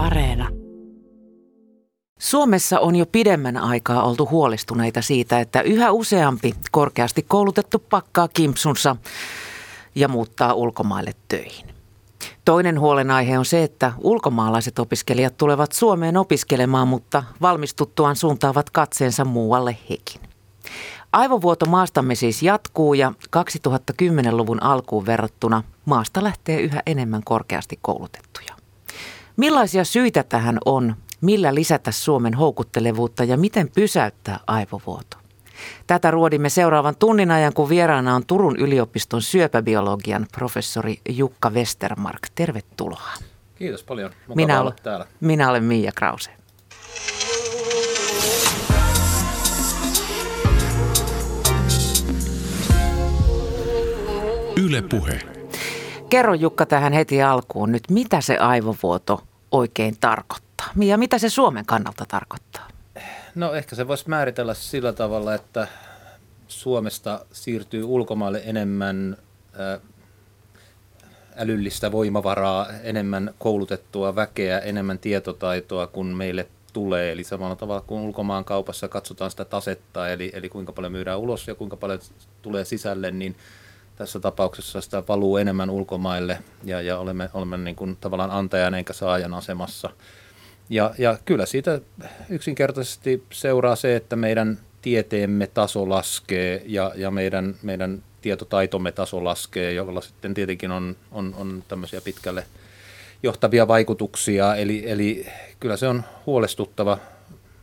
Areena. Suomessa on jo pidemmän aikaa oltu huolestuneita siitä, että yhä useampi korkeasti koulutettu pakkaa kimpsunsa ja muuttaa ulkomaille töihin. Toinen huolenaihe on se, että ulkomaalaiset opiskelijat tulevat Suomeen opiskelemaan, mutta valmistuttuaan suuntaavat katseensa muualle hekin. Aivovuoto maastamme siis jatkuu ja 2010-luvun alkuun verrattuna maasta lähtee yhä enemmän korkeasti koulutettuja. Millaisia syitä tähän on, millä lisätä Suomen houkuttelevuutta ja miten pysäyttää aivovuoto? Tätä ruodimme seuraavan tunnin ajan, kun vieraana on Turun yliopiston syöpäbiologian professori Jukka Westermark. Tervetuloa. Kiitos paljon. Mukava minä, olla täällä. minä olen Miia Krause. Yle Puhe. Kerro Jukka tähän heti alkuun nyt, mitä se aivovuoto oikein tarkoittaa? Ja mitä se Suomen kannalta tarkoittaa? No ehkä se voisi määritellä sillä tavalla, että Suomesta siirtyy ulkomaille enemmän älyllistä voimavaraa, enemmän koulutettua väkeä, enemmän tietotaitoa kuin meille tulee. Eli samalla tavalla kuin ulkomaan kaupassa katsotaan sitä tasetta, eli, eli kuinka paljon myydään ulos ja kuinka paljon tulee sisälle, niin tässä tapauksessa sitä valuu enemmän ulkomaille ja, ja olemme, olemme niin kuin tavallaan antajan eikä saajan asemassa. Ja, ja kyllä siitä yksinkertaisesti seuraa se, että meidän tieteemme taso laskee ja, ja meidän, meidän tietotaitomme taso laskee, jolla sitten tietenkin on, on, on tämmöisiä pitkälle johtavia vaikutuksia. Eli, eli kyllä se on huolestuttava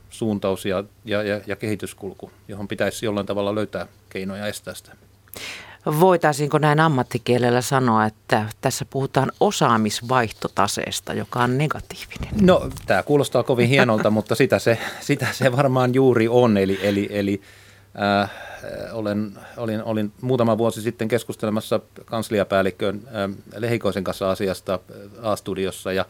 suuntaus ja, ja, ja, ja kehityskulku, johon pitäisi jollain tavalla löytää keinoja estää sitä. Voitaisiinko näin ammattikielellä sanoa, että tässä puhutaan osaamisvaihtotaseesta, joka on negatiivinen? No, tämä kuulostaa kovin hienolta, mutta sitä se, sitä se varmaan juuri on. Eli, eli, eli äh, olen, olin, olin muutama vuosi sitten keskustelemassa kansliapäällikön äh, Lehikoisen kanssa asiasta äh, A-studiossa ja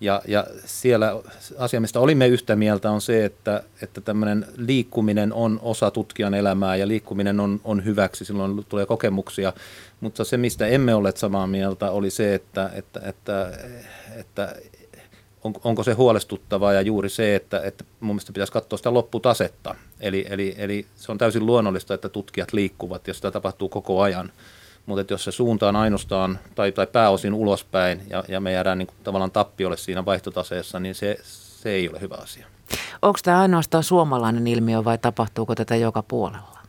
ja, ja siellä asia, mistä olimme yhtä mieltä, on se, että, että tämmöinen liikkuminen on osa tutkijan elämää ja liikkuminen on, on hyväksi, silloin tulee kokemuksia. Mutta se, mistä emme olleet samaa mieltä, oli se, että, että, että, että on, onko se huolestuttavaa ja juuri se, että, että mun mielestä pitäisi katsoa sitä lopputasetta. Eli, eli, eli se on täysin luonnollista, että tutkijat liikkuvat ja sitä tapahtuu koko ajan mutta jos se suunta on ainoastaan tai, tai pääosin ulospäin ja, ja me jäädään niin kuin tavallaan tappiolle siinä vaihtotaseessa, niin se, se ei ole hyvä asia. Onko tämä ainoastaan suomalainen ilmiö vai tapahtuuko tätä joka puolella?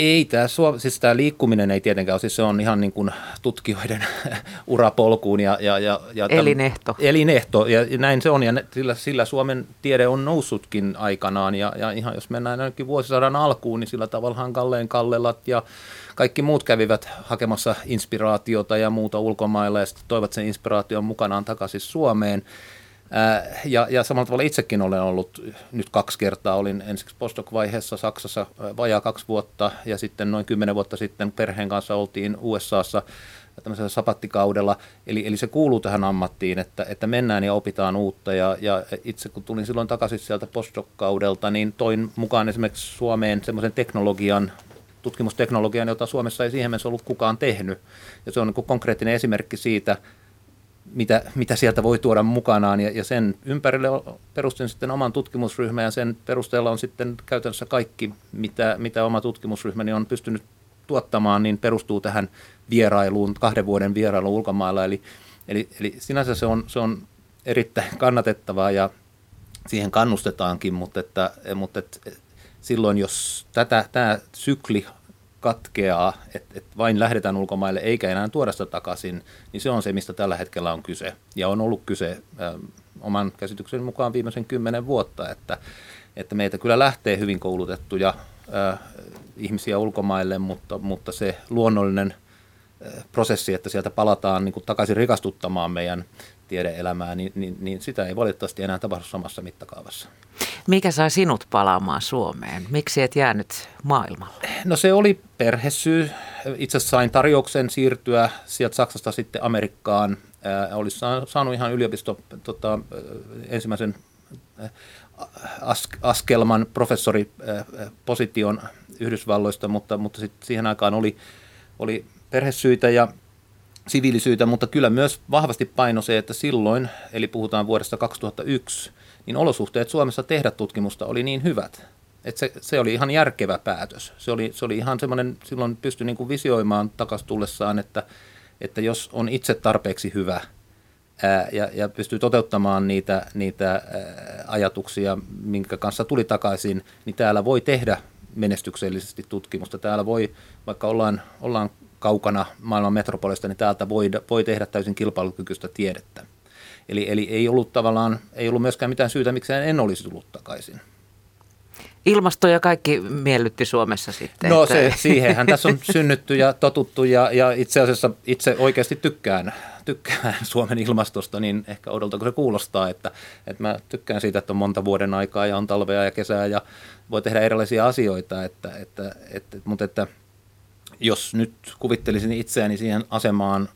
Ei, tämä, siis tämä liikkuminen ei tietenkään ole, siis se on ihan niin kuin tutkijoiden urapolkuun. Ja, ja, ja, ja elinehto. Elinehto, ja näin se on, ja sillä, sillä Suomen tiede on noussutkin aikanaan, ja, ja ihan jos mennään ainakin vuosisadan alkuun, niin sillä tavallaan Kalleen Kallelat ja kaikki muut kävivät hakemassa inspiraatiota ja muuta ulkomailla, ja sitten toivat sen inspiraation mukanaan takaisin Suomeen. Ja, ja samalla tavalla itsekin olen ollut nyt kaksi kertaa. Olin ensiksi postdoc-vaiheessa Saksassa vajaa kaksi vuotta ja sitten noin kymmenen vuotta sitten perheen kanssa oltiin USAssa tämmöisellä sapattikaudella. Eli, eli se kuuluu tähän ammattiin, että, että mennään ja opitaan uutta. Ja, ja itse kun tulin silloin takaisin sieltä postdoc-kaudelta, niin toin mukaan esimerkiksi Suomeen semmoisen teknologian, tutkimusteknologian, jota Suomessa ei siihen mennessä ollut kukaan tehnyt. Ja se on niin konkreettinen esimerkki siitä, mitä, mitä sieltä voi tuoda mukanaan ja, ja sen ympärille perustin sitten oman tutkimusryhmän ja sen perusteella on sitten käytännössä kaikki, mitä, mitä oma tutkimusryhmäni on pystynyt tuottamaan, niin perustuu tähän vierailuun, kahden vuoden vierailuun ulkomailla. Eli, eli, eli sinänsä se on, se on erittäin kannatettavaa ja siihen kannustetaankin, mutta, että, mutta että silloin jos tätä, tämä sykli katkeaa, että et vain lähdetään ulkomaille eikä enää tuoda sitä takaisin, niin se on se, mistä tällä hetkellä on kyse. Ja on ollut kyse äh, oman käsityksen mukaan viimeisen kymmenen vuotta, että, että meitä kyllä lähtee hyvin koulutettuja äh, ihmisiä ulkomaille, mutta, mutta se luonnollinen äh, prosessi, että sieltä palataan niin kuin takaisin rikastuttamaan meidän tiedeelämää, niin, niin, niin sitä ei valitettavasti enää tapahdu samassa mittakaavassa. Mikä sai sinut palaamaan Suomeen? Miksi et jäänyt maailmalle? No se oli perhesyy. Itse sain tarjouksen siirtyä sieltä Saksasta sitten Amerikkaan. Äh, olisi saanut ihan yliopisto tota, ensimmäisen askelman professoriposition Yhdysvalloista, mutta, mutta sitten siihen aikaan oli, oli perhesyitä ja siviilisyitä, mutta kyllä myös vahvasti paino se, että silloin, eli puhutaan vuodesta 2001, niin olosuhteet Suomessa tehdä tutkimusta oli niin hyvät, että se, se oli ihan järkevä päätös. Se oli, se oli ihan semmoinen, silloin pystyi niin kuin visioimaan takaisin tullessaan, että, että jos on itse tarpeeksi hyvä ää, ja, ja pystyy toteuttamaan niitä, niitä ää, ajatuksia, minkä kanssa tuli takaisin, niin täällä voi tehdä menestyksellisesti tutkimusta. Täällä voi, vaikka ollaan, ollaan kaukana maailman metropolista, niin täältä voi, voi tehdä täysin kilpailukykyistä tiedettä. Eli, eli ei ollut tavallaan, ei ollut myöskään mitään syytä, miksi en olisi tullut takaisin. Ilmasto ja kaikki miellytti Suomessa sitten. No että... se, siihenhän tässä on synnytty ja totuttu ja, ja itse asiassa itse oikeasti tykkään, tykkään Suomen ilmastosta, niin ehkä odolta se kuulostaa, että, että mä tykkään siitä, että on monta vuoden aikaa ja on talvea ja kesää ja voi tehdä erilaisia asioita, että, että, että, mutta että jos nyt kuvittelisin itseäni siihen asemaan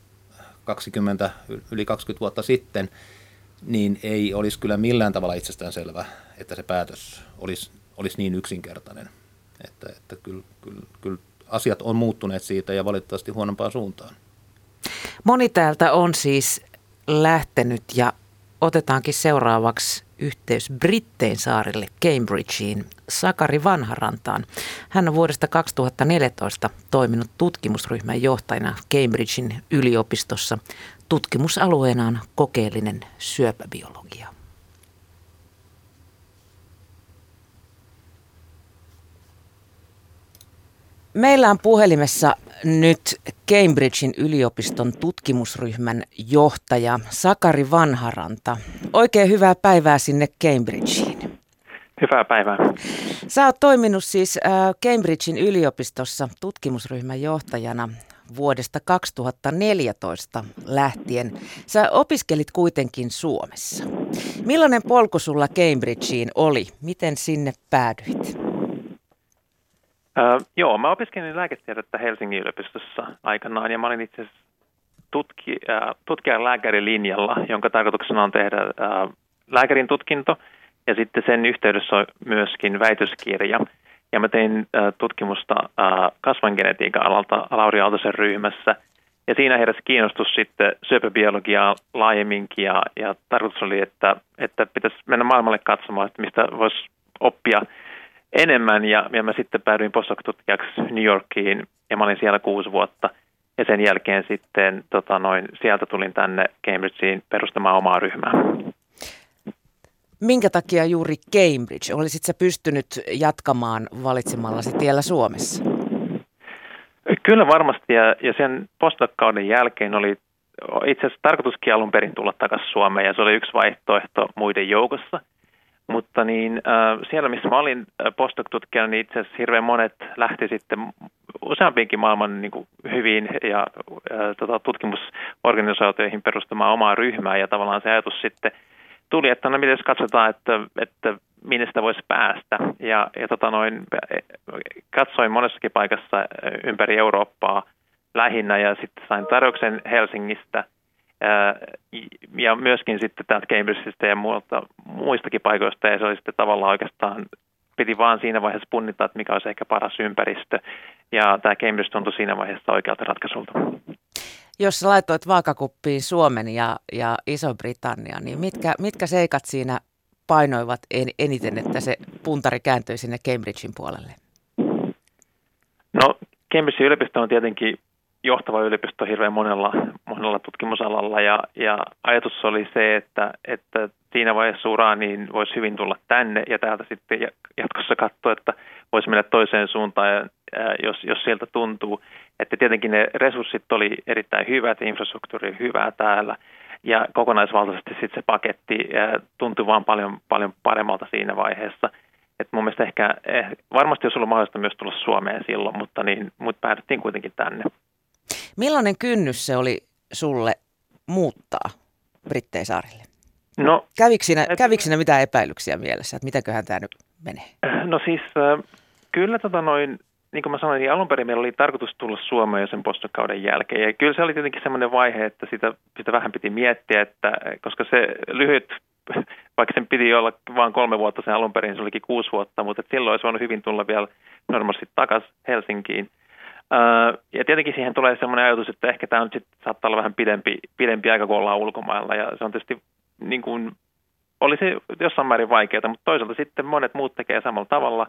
20, yli 20 vuotta sitten, niin ei olisi kyllä millään tavalla itsestäänselvä, että se päätös olisi, olisi niin yksinkertainen. Että, että kyllä, kyllä, kyllä asiat on muuttuneet siitä ja valitettavasti huonompaan suuntaan. Moni täältä on siis lähtenyt ja otetaankin seuraavaksi yhteys Brittein saarille Cambridgeen Sakari Vanharantaan. Hän on vuodesta 2014 toiminut tutkimusryhmän johtajana Cambridgein yliopistossa. Tutkimusalueena on kokeellinen syöpäbiologia. Meillä on puhelimessa nyt Cambridgein yliopiston tutkimusryhmän johtaja Sakari Vanharanta. Oikein hyvää päivää sinne Cambridgeen. Hyvää päivää. Sä oot toiminut siis äh, Cambridgein yliopistossa tutkimusryhmän johtajana vuodesta 2014 lähtien. Sä opiskelit kuitenkin Suomessa. Millainen polku sulla Cambridgeen oli? Miten sinne päädyit? Äh, joo, mä opiskelin lääketiedettä Helsingin yliopistossa aikanaan ja mä olin itse asiassa tutki, äh, tutkijan lääkärilinjalla, jonka tarkoituksena on tehdä äh, lääkärin tutkinto ja sitten sen yhteydessä on myöskin väitöskirja. Ja mä tein äh, tutkimusta äh, kasvangenetiikan alalta Lauri Aaltosen ryhmässä ja siinä heräsi kiinnostus sitten syöpäbiologiaa laajemminkin ja, ja tarkoitus oli, että, että pitäisi mennä maailmalle katsomaan, että mistä voisi oppia – enemmän ja, ja mä sitten päädyin postdoc-tutkijaksi New Yorkiin ja mä olin siellä kuusi vuotta. Ja sen jälkeen sitten tota noin, sieltä tulin tänne Cambridgeen perustamaan omaa ryhmää. Minkä takia juuri Cambridge? Olisit sä pystynyt jatkamaan valitsemallasi tiellä Suomessa? Kyllä varmasti ja, ja sen postdoc-kauden jälkeen oli itse asiassa tarkoituskin alun perin tulla takaisin Suomeen ja se oli yksi vaihtoehto muiden joukossa – mutta niin, äh, siellä, missä mä olin äh, postdoc-tutkijana, niin itse asiassa hirveän monet lähti sitten useampiinkin maailman niin kuin hyviin ja äh, tota, tutkimusorganisaatioihin perustamaan omaa ryhmää. Ja tavallaan se ajatus sitten tuli, että no miten katsotaan, että, että minne sitä voisi päästä. Ja, ja tota noin, katsoin monessakin paikassa äh, ympäri Eurooppaa lähinnä ja sitten sain tarjouksen Helsingistä – ja myöskin sitten täältä Cambridgeista ja muualta, muistakin paikoista, ja se oli sitten tavallaan oikeastaan, piti vaan siinä vaiheessa punnita, että mikä olisi ehkä paras ympäristö, ja tämä Cambridge tuntui siinä vaiheessa oikealta ratkaisulta. Jos laitoit vaakakuppiin Suomen ja, ja Iso-Britannia, niin mitkä, mitkä seikat siinä painoivat en, eniten, että se puntari kääntyi sinne Cambridgein puolelle? No Cambridgein yliopisto on tietenkin johtava yliopisto hirveän monella, monella tutkimusalalla ja, ja ajatus oli se, että, että siinä vaiheessa uraa niin voisi hyvin tulla tänne ja täältä sitten jatkossa katsoa, että voisi mennä toiseen suuntaan, ja, jos, jos sieltä tuntuu. Että tietenkin ne resurssit oli erittäin hyvät, infrastruktuuri oli hyvää täällä ja kokonaisvaltaisesti sitten se paketti tuntui vaan paljon, paljon paremmalta siinä vaiheessa. Et mun mielestä ehkä, eh, varmasti olisi ollut mahdollista myös tulla Suomeen silloin, mutta, niin, mutta päädyttiin kuitenkin tänne. Millainen kynnys se oli sulle muuttaa Britteisaarille? No, kävikö, siinä, et, kävikö siinä mitään epäilyksiä mielessä, että mitäköhän tämä nyt menee? No siis kyllä tota noin, niin kuin mä sanoin, niin alun perin meillä oli tarkoitus tulla Suomeen jo sen postakauden jälkeen. Ja kyllä se oli tietenkin semmoinen vaihe, että sitä, sitä vähän piti miettiä, että koska se lyhyt, vaikka sen piti olla vain kolme vuotta sen alun perin, se olikin kuusi vuotta, mutta silloin olisi voinut hyvin tulla vielä normaalisti takaisin Helsinkiin. Ja tietenkin siihen tulee sellainen ajatus, että ehkä tämä on sit, saattaa olla vähän pidempi, pidempi aika, kun ollaan ulkomailla. Ja se on tietysti niin kuin, oli se jossain määrin vaikeaa, mutta toisaalta sitten monet muut tekee samalla tavalla.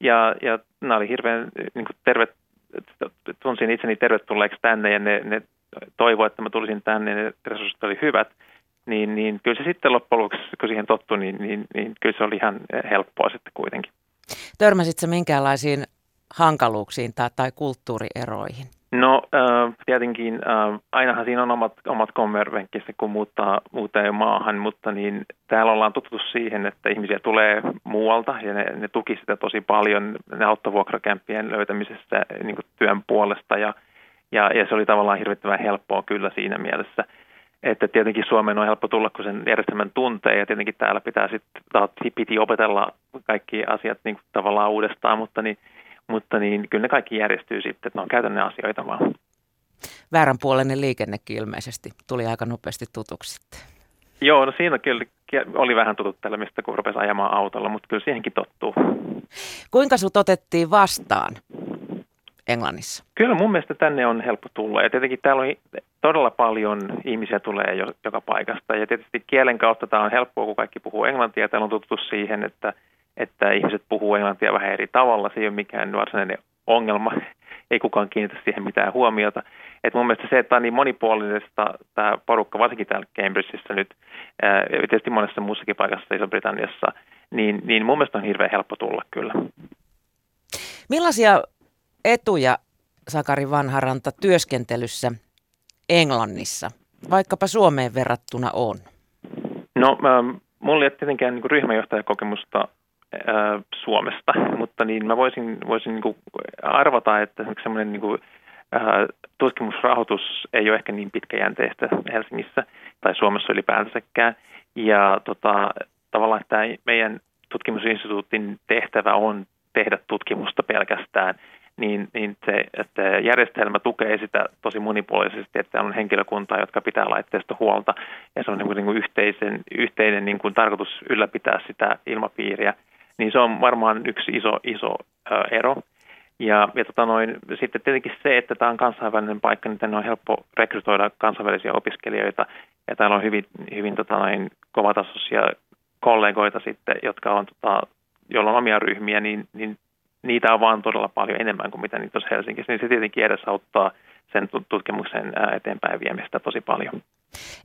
Ja, ja nämä oli hirveän niin kuin tervet, tunsin itseni tervetulleeksi tänne ja ne, ne toivoi, että mä tulisin tänne ja ne resurssit oli hyvät. Niin, niin kyllä se sitten loppujen lopuksi, kun siihen tottui, niin, niin, niin kyllä se oli ihan helppoa sitten kuitenkin. Törmäsitkö minkäänlaisiin hankaluuksiin tai, tai kulttuurieroihin? No tietenkin ainahan siinä on omat, omat konvervenkkinsä, kun muuttaa, muuttaa maahan, mutta niin täällä ollaan tuttu siihen, että ihmisiä tulee muualta ja ne, ne tuki sitä tosi paljon. Ne auttoi vuokrakämppien löytämisessä niin työn puolesta ja, ja, ja se oli tavallaan hirvittävän helppoa kyllä siinä mielessä. Että tietenkin Suomeen on helppo tulla, kun sen järjestelmän tuntee ja tietenkin täällä pitää sitten, piti opetella kaikki asiat niin tavallaan uudestaan, mutta niin, mutta niin kyllä ne kaikki järjestyy sitten, että ne on käytännön asioita vaan. Vääränpuoleinen liikennekin ilmeisesti tuli aika nopeasti tutuksi sitten. Joo, no siinä kyllä oli vähän tututtelemista, kun rupesi ajamaan autolla, mutta kyllä siihenkin tottuu. Kuinka sut otettiin vastaan Englannissa? Kyllä mun mielestä tänne on helppo tulla ja tietenkin täällä on todella paljon ihmisiä tulee jo, joka paikasta ja tietysti kielen kautta tämä on helppoa, kun kaikki puhuu englantia. Täällä on tuttu siihen, että että ihmiset puhuu englantia vähän eri tavalla. Se ei ole mikään varsinainen ongelma. Ei kukaan kiinnitä siihen mitään huomiota. Et mun mielestä se, että on niin monipuolisesta tämä porukka, varsinkin täällä Cambridgeissa nyt, ää, tietysti monessa muussakin paikassa Iso-Britanniassa, niin, niin mun mielestä on hirveän helppo tulla kyllä. Millaisia etuja, Sakari Vanharanta, työskentelyssä Englannissa, vaikkapa Suomeen verrattuna on? No, mulla ei ole tietenkään niin ryhmäjohtajakokemusta Suomesta, mutta niin mä voisin, voisin niin arvata, että semmoinen niin tutkimusrahoitus ei ole ehkä niin pitkäjänteistä Helsingissä tai Suomessa ylipäätänsäkään. Ja tota, tavallaan tämä meidän tutkimusinstituutin tehtävä on tehdä tutkimusta pelkästään, niin, niin se, että järjestelmä tukee sitä tosi monipuolisesti, että on henkilökuntaa, jotka pitää laitteesta huolta, ja se on niin kuin, niin kuin yhteisen, yhteinen niin kuin tarkoitus ylläpitää sitä ilmapiiriä – niin se on varmaan yksi iso, iso ero. Ja, ja tota noin, sitten tietenkin se, että tämä on kansainvälinen paikka, niin tänne on helppo rekrytoida kansainvälisiä opiskelijoita. Ja täällä on hyvin, hyvin tota noin, kovatasoisia kollegoita sitten, jotka on, tota, joilla on omia ryhmiä, niin, niin niitä on vaan todella paljon enemmän kuin mitä niitä olisi Helsingissä. Niin se tietenkin edesauttaa sen tutkimuksen eteenpäin viemistä tosi paljon.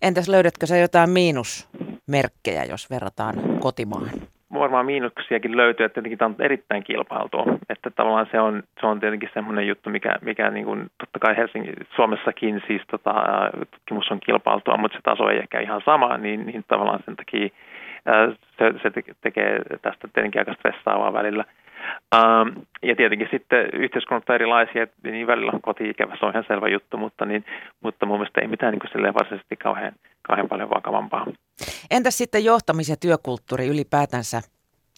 Entäs löydätkö sä jotain miinusmerkkejä, jos verrataan kotimaahan? Varmaan miinuksiakin löytyy, että tietenkin tämä on erittäin kilpailtua. Että tavallaan se on, se on tietenkin semmoinen juttu, mikä, mikä niin kuin, totta kai Helsingin, Suomessakin siis tota, tutkimus on kilpailtua, mutta se taso ei ehkä ihan sama, niin, niin tavallaan sen takia se, se tekee tästä tietenkin aika stressaavaa välillä. Um, ja tietenkin sitten yhteiskunnat on erilaisia, niin välillä on koti-ikävä, se on ihan selvä juttu, mutta, niin, mutta mun mielestä ei mitään niin kuin varsinaisesti kauhean, kauhean paljon vakavampaa. Entäs sitten johtamis- ja työkulttuuri ylipäätänsä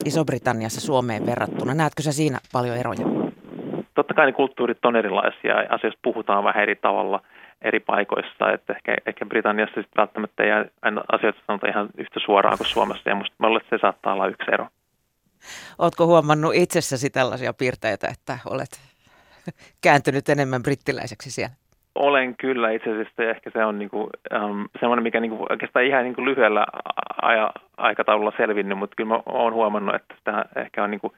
Iso-Britanniassa Suomeen verrattuna? Näetkö sä siinä paljon eroja? Totta kai ne kulttuurit on erilaisia ja asioista puhutaan vähän eri tavalla eri paikoissa. Että ehkä, ehkä Britanniassa sitten välttämättä ei aina asioita sanota ihan yhtä suoraan kuin Suomessa ja musta se saattaa olla yksi ero. Oletko huomannut itsessäsi tällaisia piirteitä, että olet kääntynyt enemmän brittiläiseksi siellä? Olen kyllä itse asiassa, ehkä se on niinku, um, semmoinen, mikä niinku, oikeastaan ihan niinku lyhyellä aja, aikataululla selvinnyt, mutta kyllä olen huomannut, että tämä ehkä on niinku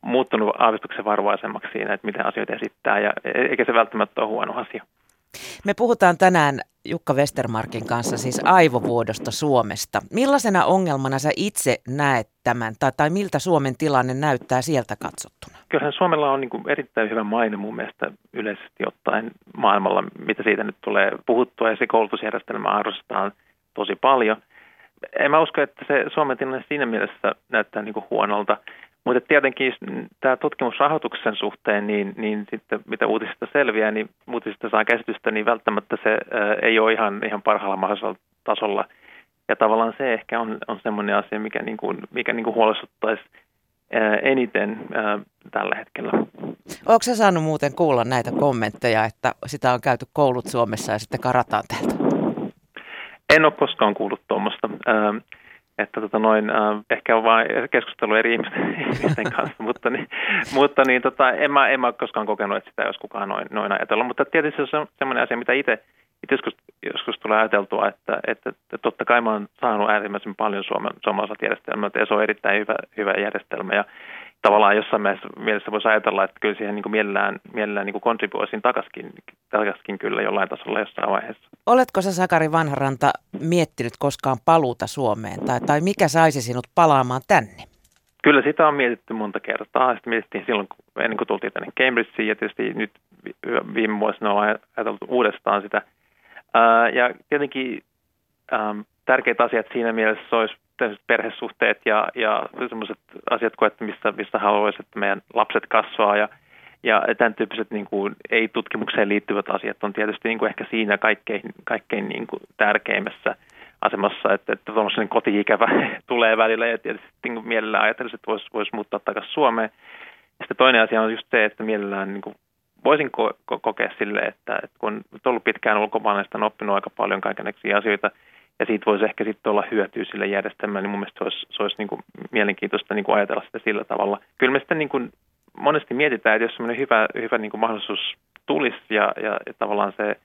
muuttunut aavistuksen varovaisemmaksi siinä, että miten asioita esittää, ja e-, eikä se välttämättä ole huono asia. Me puhutaan tänään Jukka Westermarkin kanssa siis aivovuodosta Suomesta. Millaisena ongelmana sä itse näet tämän, tai, tai miltä Suomen tilanne näyttää sieltä katsottuna? Kyllähän Suomella on niin kuin erittäin hyvä maine mun mielestä yleisesti ottaen maailmalla, mitä siitä nyt tulee puhuttua, ja se koulutusjärjestelmä arvostetaan tosi paljon. En mä usko, että se Suomen tilanne siinä mielessä näyttää niin kuin huonolta. Mutta tietenkin tämä tutkimusrahoituksen suhteen, niin, niin sitten mitä uutisista selviää, niin uutisista saa käsitystä, niin välttämättä se ää, ei ole ihan, ihan parhaalla mahdollisella tasolla. Ja tavallaan se ehkä on, on semmoinen asia, mikä, niin kuin, mikä niin kuin huolestuttaisi ää, eniten ää, tällä hetkellä. Onko sä saanut muuten kuulla näitä kommentteja, että sitä on käyty koulut Suomessa ja sitten karataan täältä? En ole koskaan kuullut tuommoista. Että tota noin, äh, ehkä on vain keskustelu eri ihmisten, ihmisten kanssa, mutta, niin, mutta niin, tota, en, mä, en mä koskaan kokenut, että sitä jos kukaan noin, noin ajatella. Mutta tietysti se on sellainen asia, mitä itse joskus, joskus tulee ajateltua, että, että, että totta kai mä oon saanut äärimmäisen paljon suomen, suomalaisella järjestelmää, ja se on erittäin hyvä, hyvä järjestelmä. Ja tavallaan jossain mielessä voisi ajatella, että kyllä siihen niin kuin mielellään, mielellään niin kontribuoisin takaskin, takaskin kyllä jollain tasolla jossain vaiheessa. Oletko sä Sakari Vanharanta miettinyt koskaan paluuta Suomeen tai, tai mikä saisi sinut palaamaan tänne? Kyllä sitä on mietitty monta kertaa. Sitten mietittiin silloin, ennen kuin tultiin tänne Cambridgeen ja tietysti nyt viime vuosina on ajateltu uudestaan sitä. ja tietenkin tärkeät asiat siinä mielessä olisi perhesuhteet ja, ja sellaiset asiat, että mistä, mistä haluaisi, että meidän lapset kasvaa ja, ja tämän tyyppiset niin kuin, ei-tutkimukseen liittyvät asiat on tietysti niin kuin ehkä siinä kaikkein, kaikkein niin kuin, tärkeimmässä asemassa, että, että tuollainen koti-ikävä tulee välillä ja tietysti niin kuin, mielellään ajattelisi, että voisi vois muuttaa takaisin Suomeen. Sitten toinen asia on just se, että mielellään niin kuin, voisin ko- ko- kokea sille, että, että kun on ollut pitkään ulkomaalaista, on oppinut aika paljon kaikenlaisia asioita, ja siitä voisi ehkä sitten olla hyötyä sille järjestelmälle, niin mun mielestä se olisi, se olisi niin kuin mielenkiintoista niin kuin ajatella sitä sillä tavalla. Kyllä me sitten niin kuin monesti mietitään, että jos semmoinen hyvä, hyvä niin kuin mahdollisuus tulisi ja, ja, ja tavallaan se,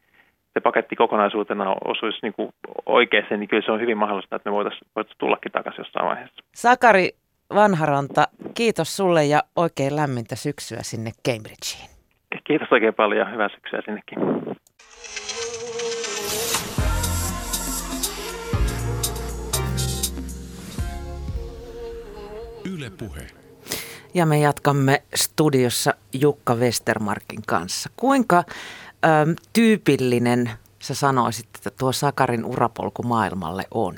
se paketti kokonaisuutena osuisi niin kuin oikeaan, niin kyllä se on hyvin mahdollista, että me voitaisiin voitais tullakin takaisin jossain vaiheessa. Sakari Vanharanta, kiitos sulle ja oikein lämmintä syksyä sinne Cambridgeen. Kiitos oikein paljon ja hyvää syksyä sinnekin. Yle Puhe. Ja me jatkamme studiossa Jukka Westermarkin kanssa. Kuinka ö, tyypillinen sä sanoisit, että tuo Sakarin urapolku maailmalle on?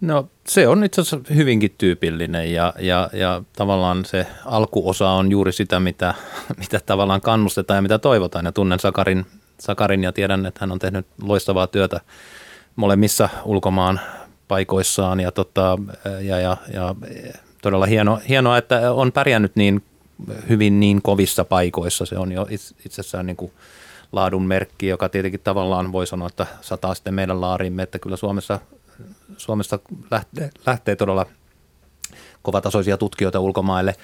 No se on itse asiassa hyvinkin tyypillinen ja, ja, ja tavallaan se alkuosa on juuri sitä, mitä, mitä tavallaan kannustetaan ja mitä toivotaan. Ja tunnen Sakarin, Sakarin ja tiedän, että hän on tehnyt loistavaa työtä molemmissa ulkomaan paikoissaan ja, tota, ja, ja, ja todella hieno, hienoa, että on pärjännyt niin hyvin niin kovissa paikoissa. Se on jo itsessään niin kuin laadun merkki, joka tietenkin tavallaan voi sanoa, että sataa sitten meidän laarimme, että kyllä Suomessa, Suomessa lähtee, lähtee todella kovatasoisia tutkijoita ulkomaille.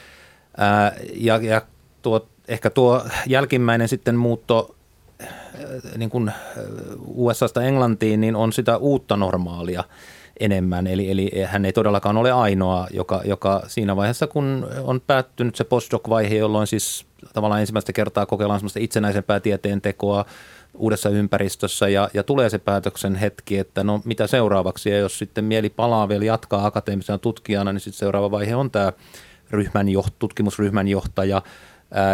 Ää, ja ja tuo, ehkä tuo jälkimmäinen sitten muutto niin kuin USAsta Englantiin, niin on sitä uutta normaalia – enemmän. Eli, eli hän ei todellakaan ole ainoa, joka, joka siinä vaiheessa, kun on päättynyt se postdoc-vaihe, jolloin siis tavallaan ensimmäistä kertaa kokeillaan semmoista itsenäisempää tieteen tekoa uudessa ympäristössä ja, ja tulee se päätöksen hetki, että no mitä seuraavaksi ja jos sitten mieli palaa vielä jatkaa akateemisena tutkijana, niin sitten seuraava vaihe on tämä ryhmän joht, tutkimusryhmän johtaja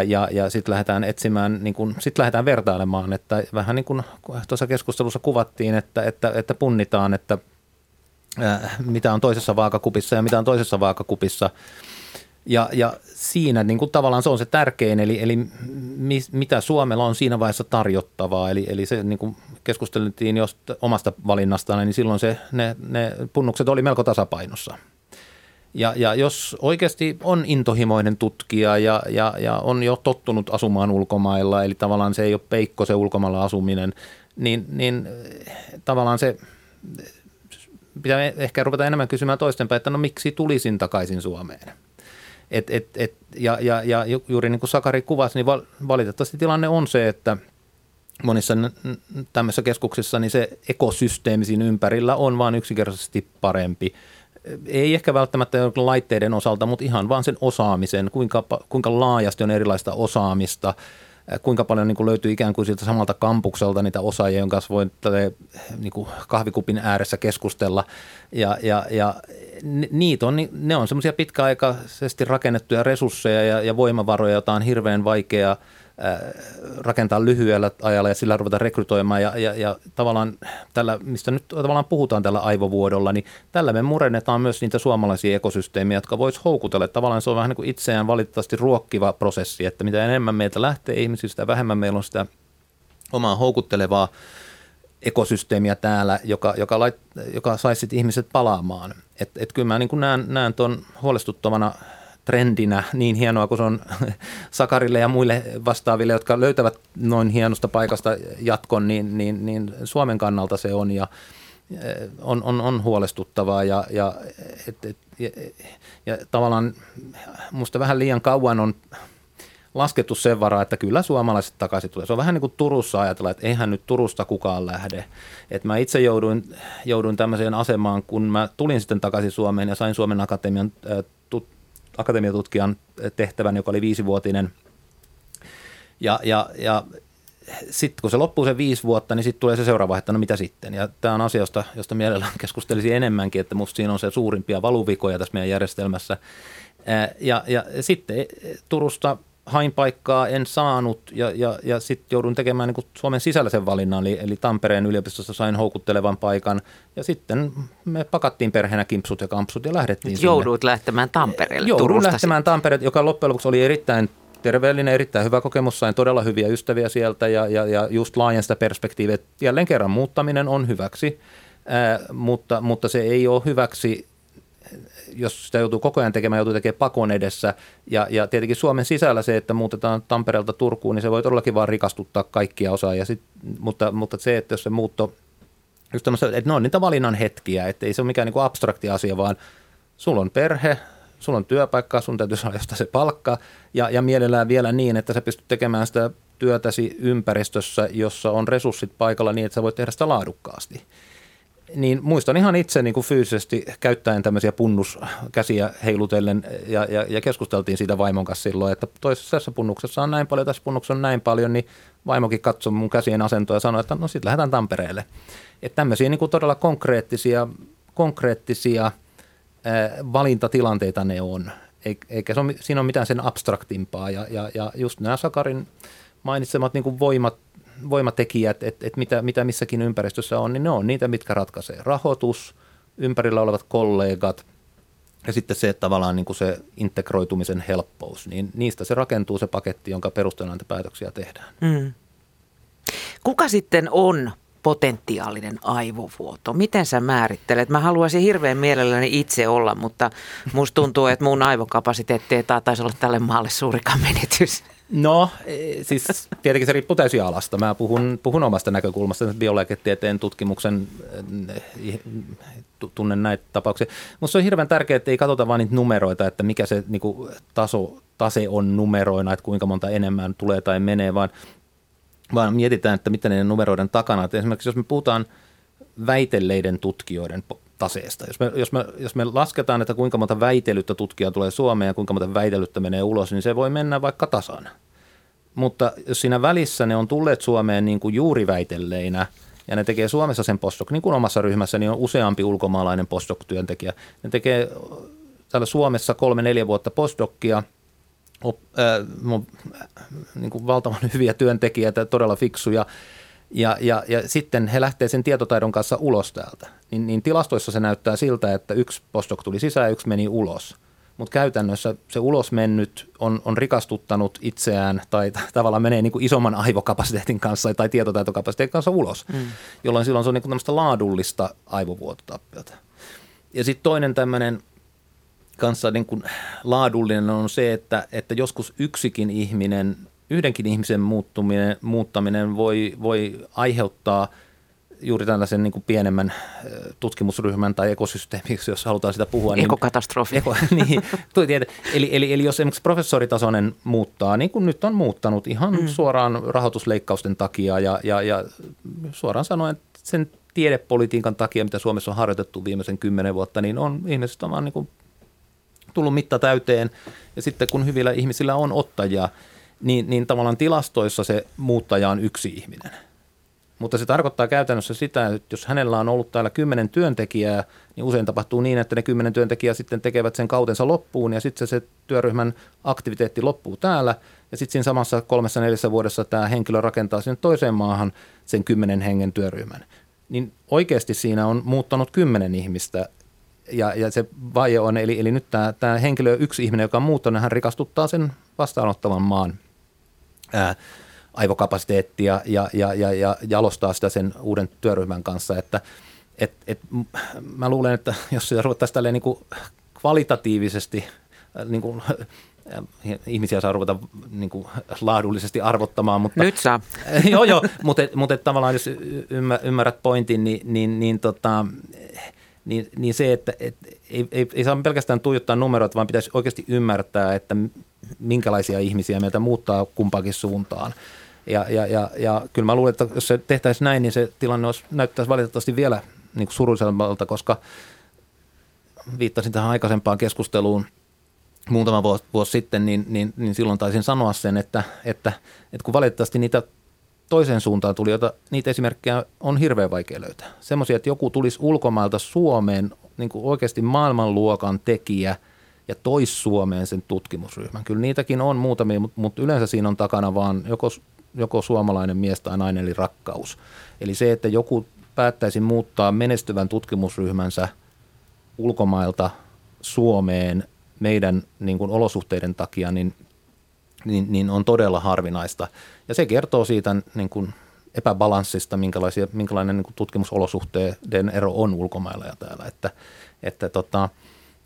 ja, ja sitten lähdetään etsimään, niin kun, sitten lähdetään vertailemaan, että vähän niin kuin tuossa keskustelussa kuvattiin, että, että, että punnitaan, että – mitä on toisessa vaakakupissa ja mitä on toisessa vaakakupissa. Ja, ja siinä niin kuin tavallaan se on se tärkein, eli, eli mi, mitä Suomella on siinä vaiheessa tarjottavaa. Eli, eli se niin kuin keskusteltiin omasta valinnastaan, niin silloin se, ne, ne punnukset oli melko tasapainossa. Ja, ja jos oikeasti on intohimoinen tutkija ja, ja, ja on jo tottunut asumaan ulkomailla, eli tavallaan se ei ole peikko se ulkomailla asuminen, niin, niin tavallaan se pitää ehkä ruveta enemmän kysymään toistenpäin, että no miksi tulisin takaisin Suomeen. Et, et, et, ja, ja, ja juuri niin kuin Sakari kuvasi, niin valitettavasti tilanne on se, että monissa tämmöisissä keskuksissa niin se ekosysteemi siinä ympärillä on vain yksinkertaisesti parempi. Ei ehkä välttämättä laitteiden osalta, mutta ihan vaan sen osaamisen, kuinka, kuinka laajasti on erilaista osaamista – kuinka paljon niin kuin löytyy ikään kuin siltä samalta kampukselta niitä osaajia, jonka kanssa voi niin kuin kahvikupin ääressä keskustella. Ja, ja, ja niitä on, ne on semmoisia pitkäaikaisesti rakennettuja resursseja ja, ja voimavaroja, joita on hirveän vaikea – rakentaa lyhyellä ajalla ja sillä ruveta rekrytoimaan ja, ja, ja tavallaan tällä, mistä nyt tavallaan puhutaan tällä aivovuodolla, niin tällä me murennetaan myös niitä suomalaisia ekosysteemiä, jotka vois houkutella. Tavallaan se on vähän niin kuin itseään valitettavasti ruokkiva prosessi, että mitä enemmän meiltä lähtee ihmisistä, vähemmän meillä on sitä omaa houkuttelevaa ekosysteemiä täällä, joka, joka, lait, joka saisi ihmiset palaamaan. Et, et kyllä mä niin näen tuon huolestuttavana trendinä niin hienoa kuin se on Sakarille ja muille vastaaville, jotka löytävät noin hienosta paikasta jatkon, niin, niin, niin Suomen kannalta se on. Ja, on, on, on huolestuttavaa ja, ja, et, et, ja, ja tavallaan musta vähän liian kauan on laskettu sen varaa, että kyllä suomalaiset takaisin tulee. Se on vähän niin kuin Turussa ajatella, että eihän nyt Turusta kukaan lähde. Et mä itse jouduin, jouduin tämmöiseen asemaan, kun mä tulin sitten takaisin Suomeen ja sain Suomen Akatemian, akatemiatutkijan tehtävän, joka oli viisivuotinen. Ja, ja, ja sitten kun se loppuu se viisi vuotta, niin sitten tulee se seuraava, että no mitä sitten. Ja tämä on asia, josta, josta mielellään keskustelisin enemmänkin, että musta siinä on se suurimpia valuvikoja tässä meidän järjestelmässä. Ja, ja sitten Turusta hain paikkaa, en saanut ja, ja, ja sitten joudun tekemään niin Suomen sisällä sen valinnan, eli, eli Tampereen yliopistossa sain houkuttelevan paikan ja sitten me pakattiin perheenä kimpsut ja kampsut ja lähdettiin Jouduit sinne. lähtemään Tampereelle Joudun Turusta lähtemään Tampereelle, joka loppujen lopuksi oli erittäin terveellinen, erittäin hyvä kokemus, sain todella hyviä ystäviä sieltä ja, ja, ja just laajen sitä perspektiiviä, että jälleen kerran muuttaminen on hyväksi, ää, mutta, mutta se ei ole hyväksi jos sitä joutuu koko ajan tekemään, joutuu tekemään pakon edessä. Ja, ja tietenkin Suomen sisällä se, että muutetaan Tampereelta Turkuun, niin se voi todellakin vaan rikastuttaa kaikkia osaa. Mutta, mutta se, että jos se muutto, just että ne on niitä valinnan hetkiä, että ei se ole mikään niin kuin abstrakti asia, vaan sulla on perhe, sulla on työpaikka, sun täytyy saada jostain se palkka ja, ja mielellään vielä niin, että sä pystyt tekemään sitä työtäsi ympäristössä, jossa on resurssit paikalla niin, että sä voit tehdä sitä laadukkaasti niin muistan ihan itse niin kuin fyysisesti käyttäen tämmöisiä punnuskäsiä heilutellen ja, ja, ja keskusteltiin siitä vaimon kanssa silloin, että toisessa punnuksessa on näin paljon, tässä punnuksessa on näin paljon, niin vaimokin katsoi mun käsien asentoa ja sanoi, että no sitten lähdetään Tampereelle. Että tämmöisiä niin kuin todella konkreettisia, konkreettisia ää, valintatilanteita ne on, eikä se ole, siinä ole mitään sen abstraktimpaa ja, ja, ja just nämä Sakarin mainitsemat niin kuin voimat voimatekijät, että et mitä, mitä missäkin ympäristössä on, niin ne on niitä, mitkä ratkaisee. Rahoitus, ympärillä olevat kollegat ja sitten se, että tavallaan niin kuin se integroitumisen helppous, niin niistä se rakentuu se paketti, jonka perusteella näitä päätöksiä tehdään. Mm. Kuka sitten on potentiaalinen aivovuoto? Miten sä määrittelet? Mä haluaisin hirveän mielelläni itse olla, mutta musta tuntuu, että mun aivokapasiteetti ei taisi olla tälle maalle suurikaan menetys. No, e, siis tietenkin se riippuu täysin alasta. Mä puhun, puhun omasta näkökulmasta, biolääketieteen tutkimuksen e, tunnen näitä tapauksia. Mutta se on hirveän tärkeää, että ei katsota vain niitä numeroita, että mikä se niin kuin, taso, tase on numeroina, että kuinka monta enemmän tulee tai menee, vaan, vaan mietitään, että mitä ne numeroiden takana. Että esimerkiksi jos me puhutaan väitelleiden tutkijoiden taseesta. Jos me, jos, me, jos me lasketaan, että kuinka monta väitelyttä tutkijaa tulee Suomeen ja kuinka monta väitelyttä menee ulos, niin se voi mennä vaikka tasan. Mutta jos siinä välissä ne on tulleet Suomeen niin kuin juuri väitelleinä ja ne tekee Suomessa sen postdoc, niin kuin omassa ryhmässä, niin on useampi ulkomaalainen postdoc-työntekijä. Ne tekee täällä Suomessa kolme-neljä vuotta postdocia, op, äh, niin kuin valtavan hyviä työntekijöitä, todella fiksuja – ja, ja, ja sitten he lähtee sen tietotaidon kanssa ulos täältä. Niin, niin tilastoissa se näyttää siltä, että yksi postdoc tuli sisään ja yksi meni ulos. Mutta käytännössä se ulos mennyt on, on rikastuttanut itseään tai tavallaan menee niin kuin isomman aivokapasiteetin kanssa tai tietotaitokapasiteetin kanssa ulos, mm. jolloin silloin se on niin kuin laadullista aivovuototappiota. Ja sitten toinen tämmöinen kanssa niin kuin laadullinen on se, että, että joskus yksikin ihminen yhdenkin ihmisen muuttuminen, muuttaminen voi, voi aiheuttaa juuri tällaisen niin kuin pienemmän tutkimusryhmän tai ekosysteemiksi, jos halutaan sitä puhua. Niin- Ekokatastrofi. Eko, niin, eli, eli, eli jos esimerkiksi professoritasoinen muuttaa, niin kuin nyt on muuttanut ihan mm. suoraan rahoitusleikkausten takia ja, ja, ja suoraan sanoen sen tiedepolitiikan takia, mitä Suomessa on harjoitettu viimeisen kymmenen vuotta, niin on ihmiset on niin kuin tullut mitta täyteen. Ja sitten kun hyvillä ihmisillä on ottajia – niin, niin tavallaan tilastoissa se muuttaja on yksi ihminen. Mutta se tarkoittaa käytännössä sitä, että jos hänellä on ollut täällä kymmenen työntekijää, niin usein tapahtuu niin, että ne kymmenen työntekijää sitten tekevät sen kautensa loppuun ja sitten se, se työryhmän aktiviteetti loppuu täällä ja sitten siinä samassa kolmessa neljässä vuodessa tämä henkilö rakentaa sinne toiseen maahan sen kymmenen hengen työryhmän. Niin oikeasti siinä on muuttanut kymmenen ihmistä ja, ja se vaje on, eli, eli nyt tämä, tämä henkilö, yksi ihminen, joka on muuttanut, hän rikastuttaa sen vastaanottavan maan ää, aivokapasiteettia ja, ja, ja, ja jalostaa sitä sen uuden työryhmän kanssa, että et, et, mä luulen, että jos sitä ruvettaisiin niin kuin kvalitatiivisesti niin kuin ihmisiä saa ruveta niin kuin, laadullisesti arvottamaan. Mutta, Nyt saa. joo, joo, mutta, mutta tavallaan jos ymmärrät pointin, niin, niin, niin, tota, niin, niin se, että et, ei, ei, ei saa pelkästään tuijottaa numeroita, vaan pitäisi oikeasti ymmärtää, että minkälaisia ihmisiä meiltä muuttaa kumpaakin suuntaan. Ja, ja, ja, ja kyllä mä luulen, että jos se tehtäisiin näin, niin se tilanne olisi, näyttäisi valitettavasti vielä niin kuin surullisemmalta, koska viittasin tähän aikaisempaan keskusteluun muutama vuosi, vuosi sitten, niin, niin, niin silloin taisin sanoa sen, että, että, että kun valitettavasti niitä toiseen suuntaan tuli, jota niitä esimerkkejä on hirveän vaikea löytää. Semmoisia, että joku tulisi ulkomailta Suomeen niin kuin oikeasti maailmanluokan tekijä ja tois Suomeen sen tutkimusryhmän. Kyllä niitäkin on muutamia, mutta, mutta yleensä siinä on takana vaan joko, joko suomalainen mies tai nainen, eli rakkaus. Eli se, että joku päättäisi muuttaa menestyvän tutkimusryhmänsä ulkomailta Suomeen meidän niin kuin olosuhteiden takia, niin, niin, niin on todella harvinaista. Ja se kertoo siitä niin kuin epäbalanssista, minkälaisia, minkälainen niin kuin tutkimusolosuhteiden ero on ulkomailla ja täällä. Että, että, tota,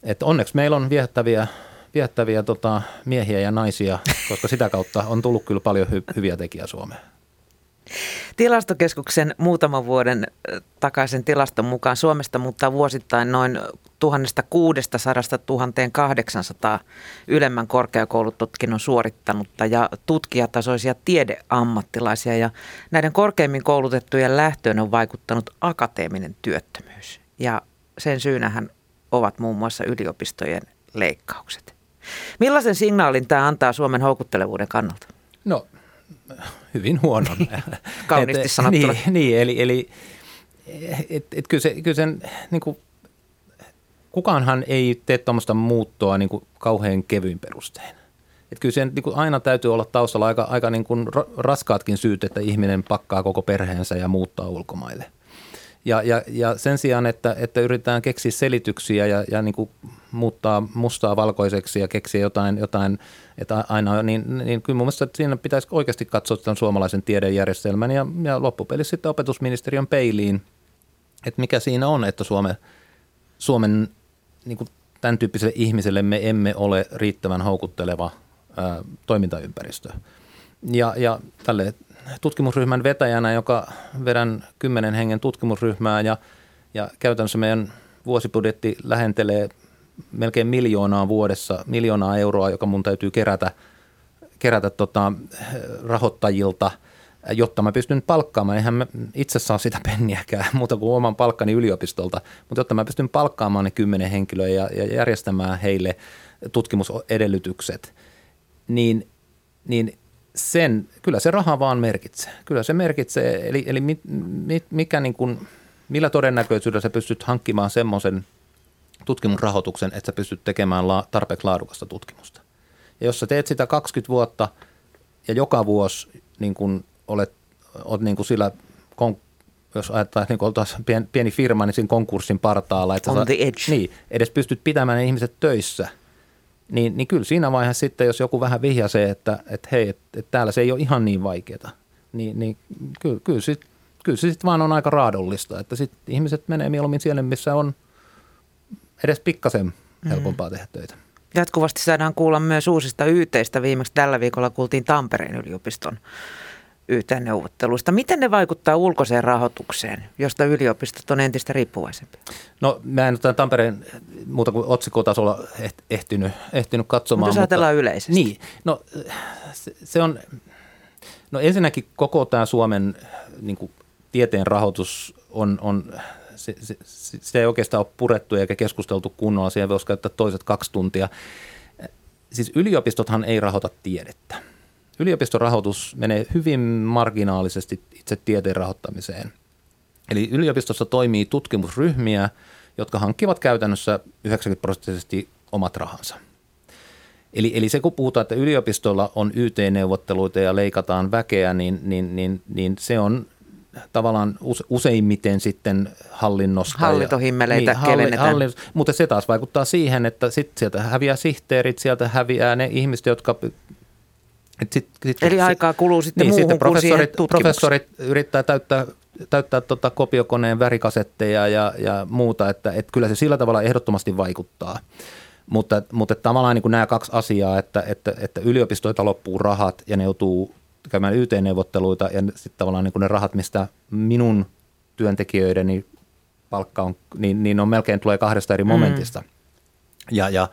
että onneksi meillä on viehättäviä, viehättäviä tota, miehiä ja naisia, koska sitä kautta on tullut kyllä paljon hy, hyviä tekijä Suomeen. Tilastokeskuksen muutaman vuoden takaisen tilaston mukaan Suomesta muuttaa vuosittain noin 1600-1800 ylemmän korkeakoulututkinnon suorittanutta ja tutkijatasoisia tiedeammattilaisia. Ja näiden korkeimmin koulutettujen lähtöön on vaikuttanut akateeminen työttömyys. Ja sen syynähän ovat muun muassa yliopistojen leikkaukset. Millaisen signaalin tämä antaa Suomen houkuttelevuuden kannalta? No hyvin huonon. Kauniisti sanottuna. Niin, niin eli, eli et, et kyllä, se, kyllä sen, niin kuin, kukaanhan ei tee tuommoista muuttoa niin kuin kauhean kevyin perustein. Et kyllä sen niin kuin aina täytyy olla taustalla aika, aika niin kuin raskaatkin syyt, että ihminen pakkaa koko perheensä ja muuttaa ulkomaille. Ja, ja, ja sen sijaan, että, että yritetään keksiä selityksiä ja, ja niin kuin muuttaa mustaa valkoiseksi ja keksiä jotain, jotain että aina, niin, niin kyllä mun mielestä siinä pitäisi oikeasti katsoa tämän suomalaisen tiedejärjestelmän ja, ja loppupelissä sitten opetusministeriön peiliin, että mikä siinä on, että Suome, Suomen niin kuin tämän tyyppiselle ihmiselle me emme ole riittävän houkutteleva ää, toimintaympäristö. Ja, ja tälle tutkimusryhmän vetäjänä, joka vedän kymmenen hengen tutkimusryhmää ja, ja käytännössä meidän vuosibudjetti lähentelee melkein miljoonaa vuodessa, miljoonaa euroa, joka mun täytyy kerätä, kerätä tota, rahoittajilta, jotta mä pystyn palkkaamaan. Eihän mä itse saa sitä penniäkään muuta kuin oman palkkani yliopistolta, mutta jotta mä pystyn palkkaamaan ne kymmenen henkilöä ja, ja järjestämään heille tutkimusedellytykset, niin, niin sen, kyllä se raha vaan merkitsee. Kyllä se merkitsee, eli, eli mit, mit, mikä niin kuin, millä todennäköisyydellä sä pystyt hankkimaan semmoisen tutkimusrahoituksen, että sä pystyt tekemään la, tarpeeksi laadukasta tutkimusta. Ja jos sä teet sitä 20 vuotta ja joka vuosi niin kun olet, olet niin kun sillä, jos ajattelee, että niin oltaisiin pieni, pieni firma, niin siinä konkurssin partaalla. Että On sä, the edge. Niin, edes pystyt pitämään ne ihmiset töissä – niin, niin kyllä siinä vaiheessa sitten, jos joku vähän vihjasee, että, että hei, että, että täällä se ei ole ihan niin vaikeaa, niin, niin kyllä, kyllä, sit, kyllä se sitten vaan on aika raadollista, että sitten ihmiset menee mieluummin siellä, missä on edes pikkasen mm. helpompaa tehdä töitä. Jatkuvasti saadaan kuulla myös uusistayyteistä. Viimeksi tällä viikolla kuultiin Tampereen yliopiston YT-neuvotteluista. Miten ne vaikuttaa ulkoiseen rahoitukseen, josta yliopistot on entistä riippuvaisempia? No mä en ole Tampereen muuta kuin otsikotasolla ehtinyt, ehtinyt katsomaan. Mutta jos ajatellaan mutta, yleisesti. Niin, no se, se on, no ensinnäkin koko tämä Suomen niin kuin, tieteen rahoitus on, on se, se, se ei oikeastaan ole purettu eikä keskusteltu kunnolla, siihen voisi käyttää toiset kaksi tuntia. Siis yliopistothan ei rahoita tiedettä yliopistorahoitus menee hyvin marginaalisesti itse tieteen rahoittamiseen. Eli yliopistossa toimii tutkimusryhmiä, jotka hankkivat käytännössä 90 prosenttisesti omat rahansa. Eli, eli se kun puhutaan, että yliopistolla on YT-neuvotteluita ja leikataan väkeä, niin, niin, niin, niin se on tavallaan useimmiten sitten hallinnosta. Hallintohimmeleitä ja, niin, kevennetään. Halli, mutta se taas vaikuttaa siihen, että sit sieltä häviää sihteerit, sieltä häviää ne ihmiset, jotka et sit, sit, Eli aikaa kuluu sitten niin, muuhun sitten professorit, kuin professorit yrittää täyttää, täyttää tota kopiokoneen värikasetteja ja, ja muuta, että et kyllä se sillä tavalla ehdottomasti vaikuttaa. Mutta, mutta tavallaan niin kuin nämä kaksi asiaa, että, että, että yliopistoita loppuu rahat ja ne joutuu käymään YT-neuvotteluita ja sitten tavallaan niin kuin ne rahat, mistä minun työntekijöideni palkka on, niin, niin on melkein tulee kahdesta eri mm. momentista. Mm. Ja, ja,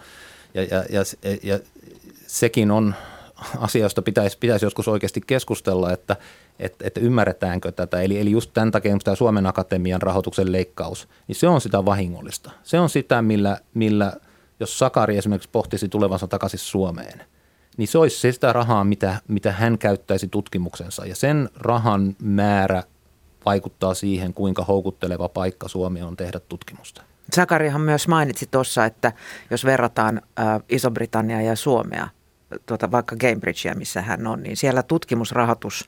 ja, ja, ja, ja sekin on asia, josta pitäisi, pitäisi joskus oikeasti keskustella, että, että, että ymmärretäänkö tätä. Eli, eli just tämän takia tämä Suomen Akatemian rahoituksen leikkaus, niin se on sitä vahingollista. Se on sitä, millä, millä jos Sakari esimerkiksi pohtisi tulevansa takaisin Suomeen, niin se olisi sitä rahaa, mitä, mitä hän käyttäisi tutkimuksensa. Ja sen rahan määrä vaikuttaa siihen, kuinka houkutteleva paikka Suomi on tehdä tutkimusta. Sakarihan myös mainitsi tuossa, että jos verrataan äh, Iso-Britanniaa ja Suomea, tuota, vaikka Cambridgea, missä hän on, niin siellä tutkimusrahoitus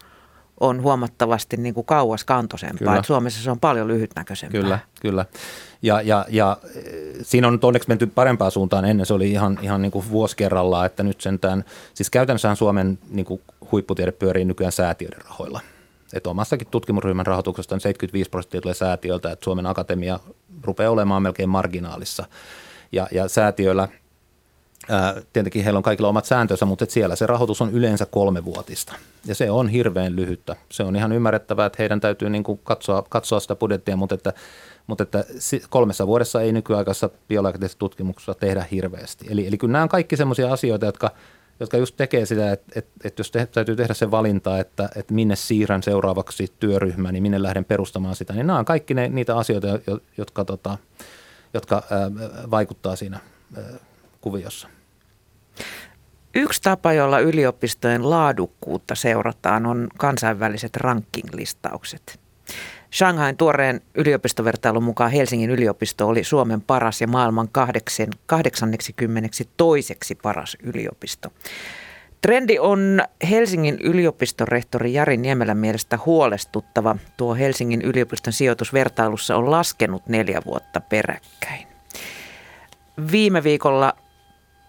on huomattavasti niin kuin kauas kantoisempaa. Suomessa se on paljon lyhytnäköisempää. Kyllä, kyllä. Ja, ja, ja siinä on onneksi menty parempaan suuntaan ennen. Se oli ihan, ihan niin kuin vuosi kerrallaan, että nyt sentään, siis käytännössä Suomen niin kuin huipputiede pyörii nykyään säätiöiden rahoilla. Että omassakin tutkimusryhmän rahoituksesta on 75 prosenttia tulee säätiöltä, että Suomen Akatemia rupeaa olemaan melkein marginaalissa. Ja, ja säätiöillä – tietenkin heillä on kaikilla omat sääntönsä, mutta siellä se rahoitus on yleensä kolmevuotista. Ja se on hirveän lyhyttä. Se on ihan ymmärrettävää, että heidän täytyy niin kuin katsoa, katsoa sitä budjettia, mutta että, mutta että kolmessa vuodessa ei nykyaikaisessa biologisessa tutkimuksessa tehdä hirveästi. Eli, eli kyllä nämä on kaikki sellaisia asioita, jotka, jotka just tekee sitä, että, että, että jos te, täytyy tehdä se valinta, että, että minne siirrän seuraavaksi työryhmän, niin minne lähden perustamaan sitä, niin nämä on kaikki ne, niitä asioita, jotka, tota, jotka ää, vaikuttaa siinä ää, kuviossa. Yksi tapa, jolla yliopistojen laadukkuutta seurataan, on kansainväliset ranking-listaukset. Shanghain tuoreen yliopistovertailun mukaan Helsingin yliopisto oli Suomen paras ja maailman 82 toiseksi paras yliopisto. Trendi on Helsingin yliopiston rehtori Jari Niemelän mielestä huolestuttava. Tuo Helsingin yliopiston sijoitusvertailussa on laskenut neljä vuotta peräkkäin. Viime viikolla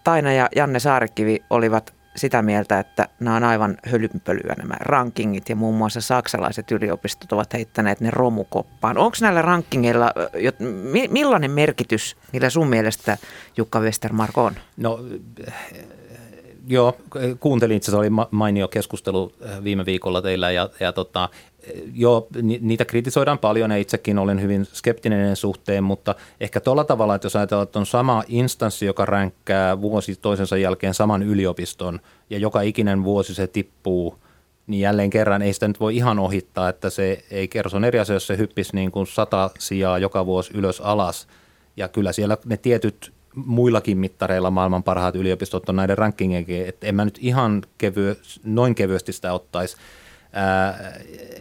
Taina ja Janne Saarekivi olivat sitä mieltä, että nämä on aivan hölynpölyä nämä rankingit ja muun muassa saksalaiset yliopistot ovat heittäneet ne romukoppaan. Onko näillä rankingeilla, millainen merkitys niillä sun mielestä Jukka Westermark on? No joo, kuuntelin itse asiassa, oli mainio keskustelu viime viikolla teillä ja, ja tota, joo, niitä kritisoidaan paljon ja itsekin olen hyvin skeptinen suhteen, mutta ehkä tuolla tavalla, että jos ajatellaan, että on sama instanssi, joka ränkkää vuosi toisensa jälkeen saman yliopiston ja joka ikinen vuosi se tippuu, niin jälleen kerran ei sitä nyt voi ihan ohittaa, että se ei kerro, se on eri asia, jos se hyppisi niin kuin sata sijaa joka vuosi ylös alas. Ja kyllä siellä ne tietyt muillakin mittareilla maailman parhaat yliopistot on näiden rankingeikin, että en mä nyt ihan kevy, noin kevyesti sitä ottaisi. Ää,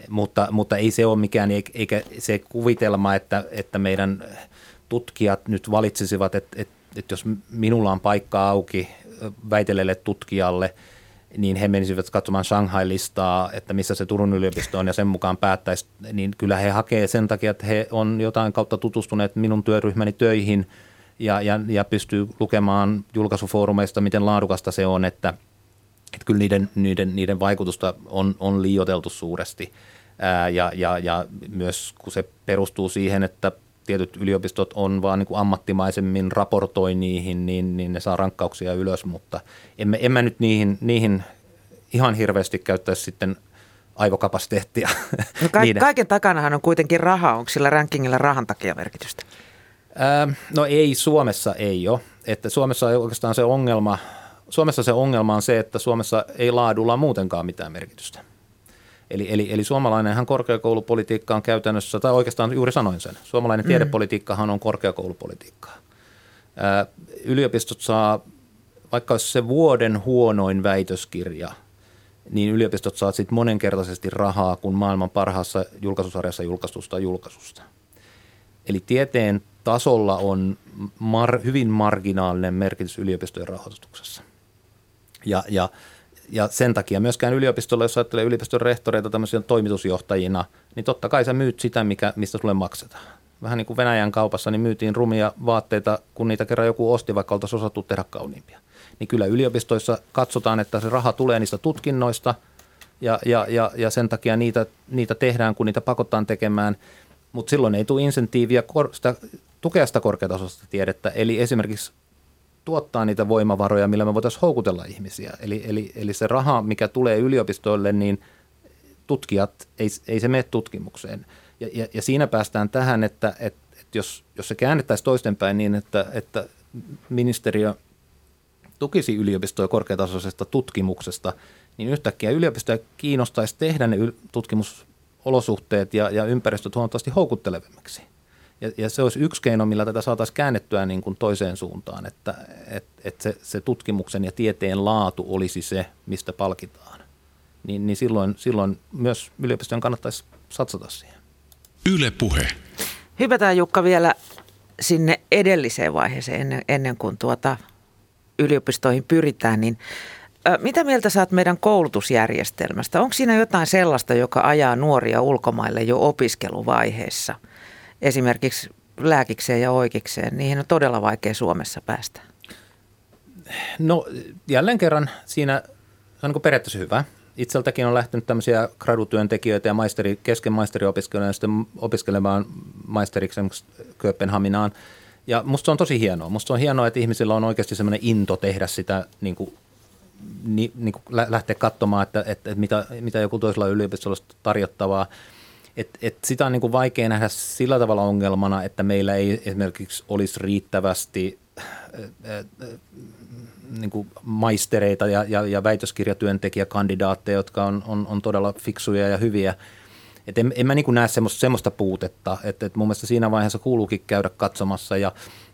mutta, mutta ei se ole mikään, eikä se kuvitelma, että, että meidän tutkijat nyt valitsisivat, että, että, että jos minulla on paikka auki väitelelle tutkijalle, niin he menisivät katsomaan Shanghai-listaa, että missä se Turun yliopisto on ja sen mukaan päättäisi, niin kyllä he hakee sen takia, että he on jotain kautta tutustuneet minun työryhmäni töihin ja, ja, ja pystyy lukemaan julkaisufoorumeista, miten laadukasta se on, että – että kyllä niiden, niiden, niiden vaikutusta on, on liioteltu suuresti ää, ja, ja, ja myös kun se perustuu siihen, että tietyt yliopistot on vaan niin kuin ammattimaisemmin raportoi niihin, niin, niin ne saa rankkauksia ylös, mutta emme, emme nyt niihin, niihin ihan hirveästi käyttäisi sitten aivokapasiteettia. No ka- kaiken takanahan on kuitenkin raha. Onko sillä rankingilla rahan takia merkitystä? No ei, Suomessa ei ole. Että Suomessa on oikeastaan se ongelma – Suomessa se ongelma on se, että Suomessa ei laadulla muutenkaan mitään merkitystä. Eli, eli, eli suomalainenhan korkeakoulupolitiikka on käytännössä, tai oikeastaan juuri sanoin sen, suomalainen mm. tiedepolitiikkahan on korkeakoulupolitiikkaa. Ää, yliopistot saa, vaikka olisi se vuoden huonoin väitöskirja, niin yliopistot saa sitten monenkertaisesti rahaa kuin maailman parhaassa julkaisusarjassa julkaistusta julkaisusta. Eli tieteen tasolla on mar, hyvin marginaalinen merkitys yliopistojen rahoituksessa. Ja, ja, ja sen takia myöskään yliopistolla, jos ajattelee yliopiston rehtoreita tämmöisiä toimitusjohtajina, niin totta kai sä myyt sitä, mikä, mistä sulle maksetaan. Vähän niin kuin Venäjän kaupassa, niin myytiin rumia vaatteita, kun niitä kerran joku osti, vaikka oltaisiin osattu tehdä kauniimpia. Niin kyllä yliopistoissa katsotaan, että se raha tulee niistä tutkinnoista, ja, ja, ja, ja sen takia niitä, niitä tehdään, kun niitä pakotetaan tekemään. Mutta silloin ei tule insentiiviä sitä, tukea sitä korkeatasoista tiedettä. Eli esimerkiksi tuottaa niitä voimavaroja, millä me voitaisiin houkutella ihmisiä. Eli, eli, eli se raha, mikä tulee yliopistoille, niin tutkijat, ei, ei se mene tutkimukseen. Ja, ja, ja siinä päästään tähän, että, että, että jos, jos se käännettäisiin toistenpäin niin, että, että ministeriö tukisi yliopistoja korkeatasoisesta tutkimuksesta, niin yhtäkkiä yliopistoja kiinnostaisi tehdä ne tutkimusolosuhteet ja, ja ympäristöt huomattavasti houkuttelevammiksi. Ja, ja se olisi yksi keino, millä tätä saataisiin käännettyä niin kuin toiseen suuntaan, että et, et se, se tutkimuksen ja tieteen laatu olisi se, mistä palkitaan. Niin, niin silloin, silloin myös yliopistojen kannattaisi satsata siihen. Yle puhe. Hypätään Jukka vielä sinne edelliseen vaiheeseen ennen, ennen kuin tuota yliopistoihin pyritään, niin mitä mieltä saat meidän koulutusjärjestelmästä? Onko siinä jotain sellaista, joka ajaa nuoria ulkomaille jo opiskeluvaiheessa? Esimerkiksi lääkikseen ja oikeikseen. Niihin on todella vaikea Suomessa päästä. No jälleen kerran siinä se on niin periaatteessa hyvä. Itseltäkin on lähtenyt tämmöisiä gradutyöntekijöitä ja maisteri, kesken maisteriopiskelijoita opiskelemaan maisteriksi Kööpenhaminaan – ja musta se on tosi hienoa. Musta on hienoa, että ihmisillä on oikeasti semmoinen into tehdä sitä, niin kuin, ni, niin kuin lähteä katsomaan, että, että, että mitä, mitä joku toisella yliopistolla on tarjottavaa. Et, et sitä on niin kuin vaikea nähdä sillä tavalla ongelmana, että meillä ei esimerkiksi olisi riittävästi niin maistereita ja, ja, ja väitöskirjatyöntekijäkandidaatteja, jotka on, on, on todella fiksuja ja hyviä – et en, en mä niin näe semmoista, semmoista puutetta, että et mun mielestä siinä vaiheessa kuuluukin käydä katsomassa ja,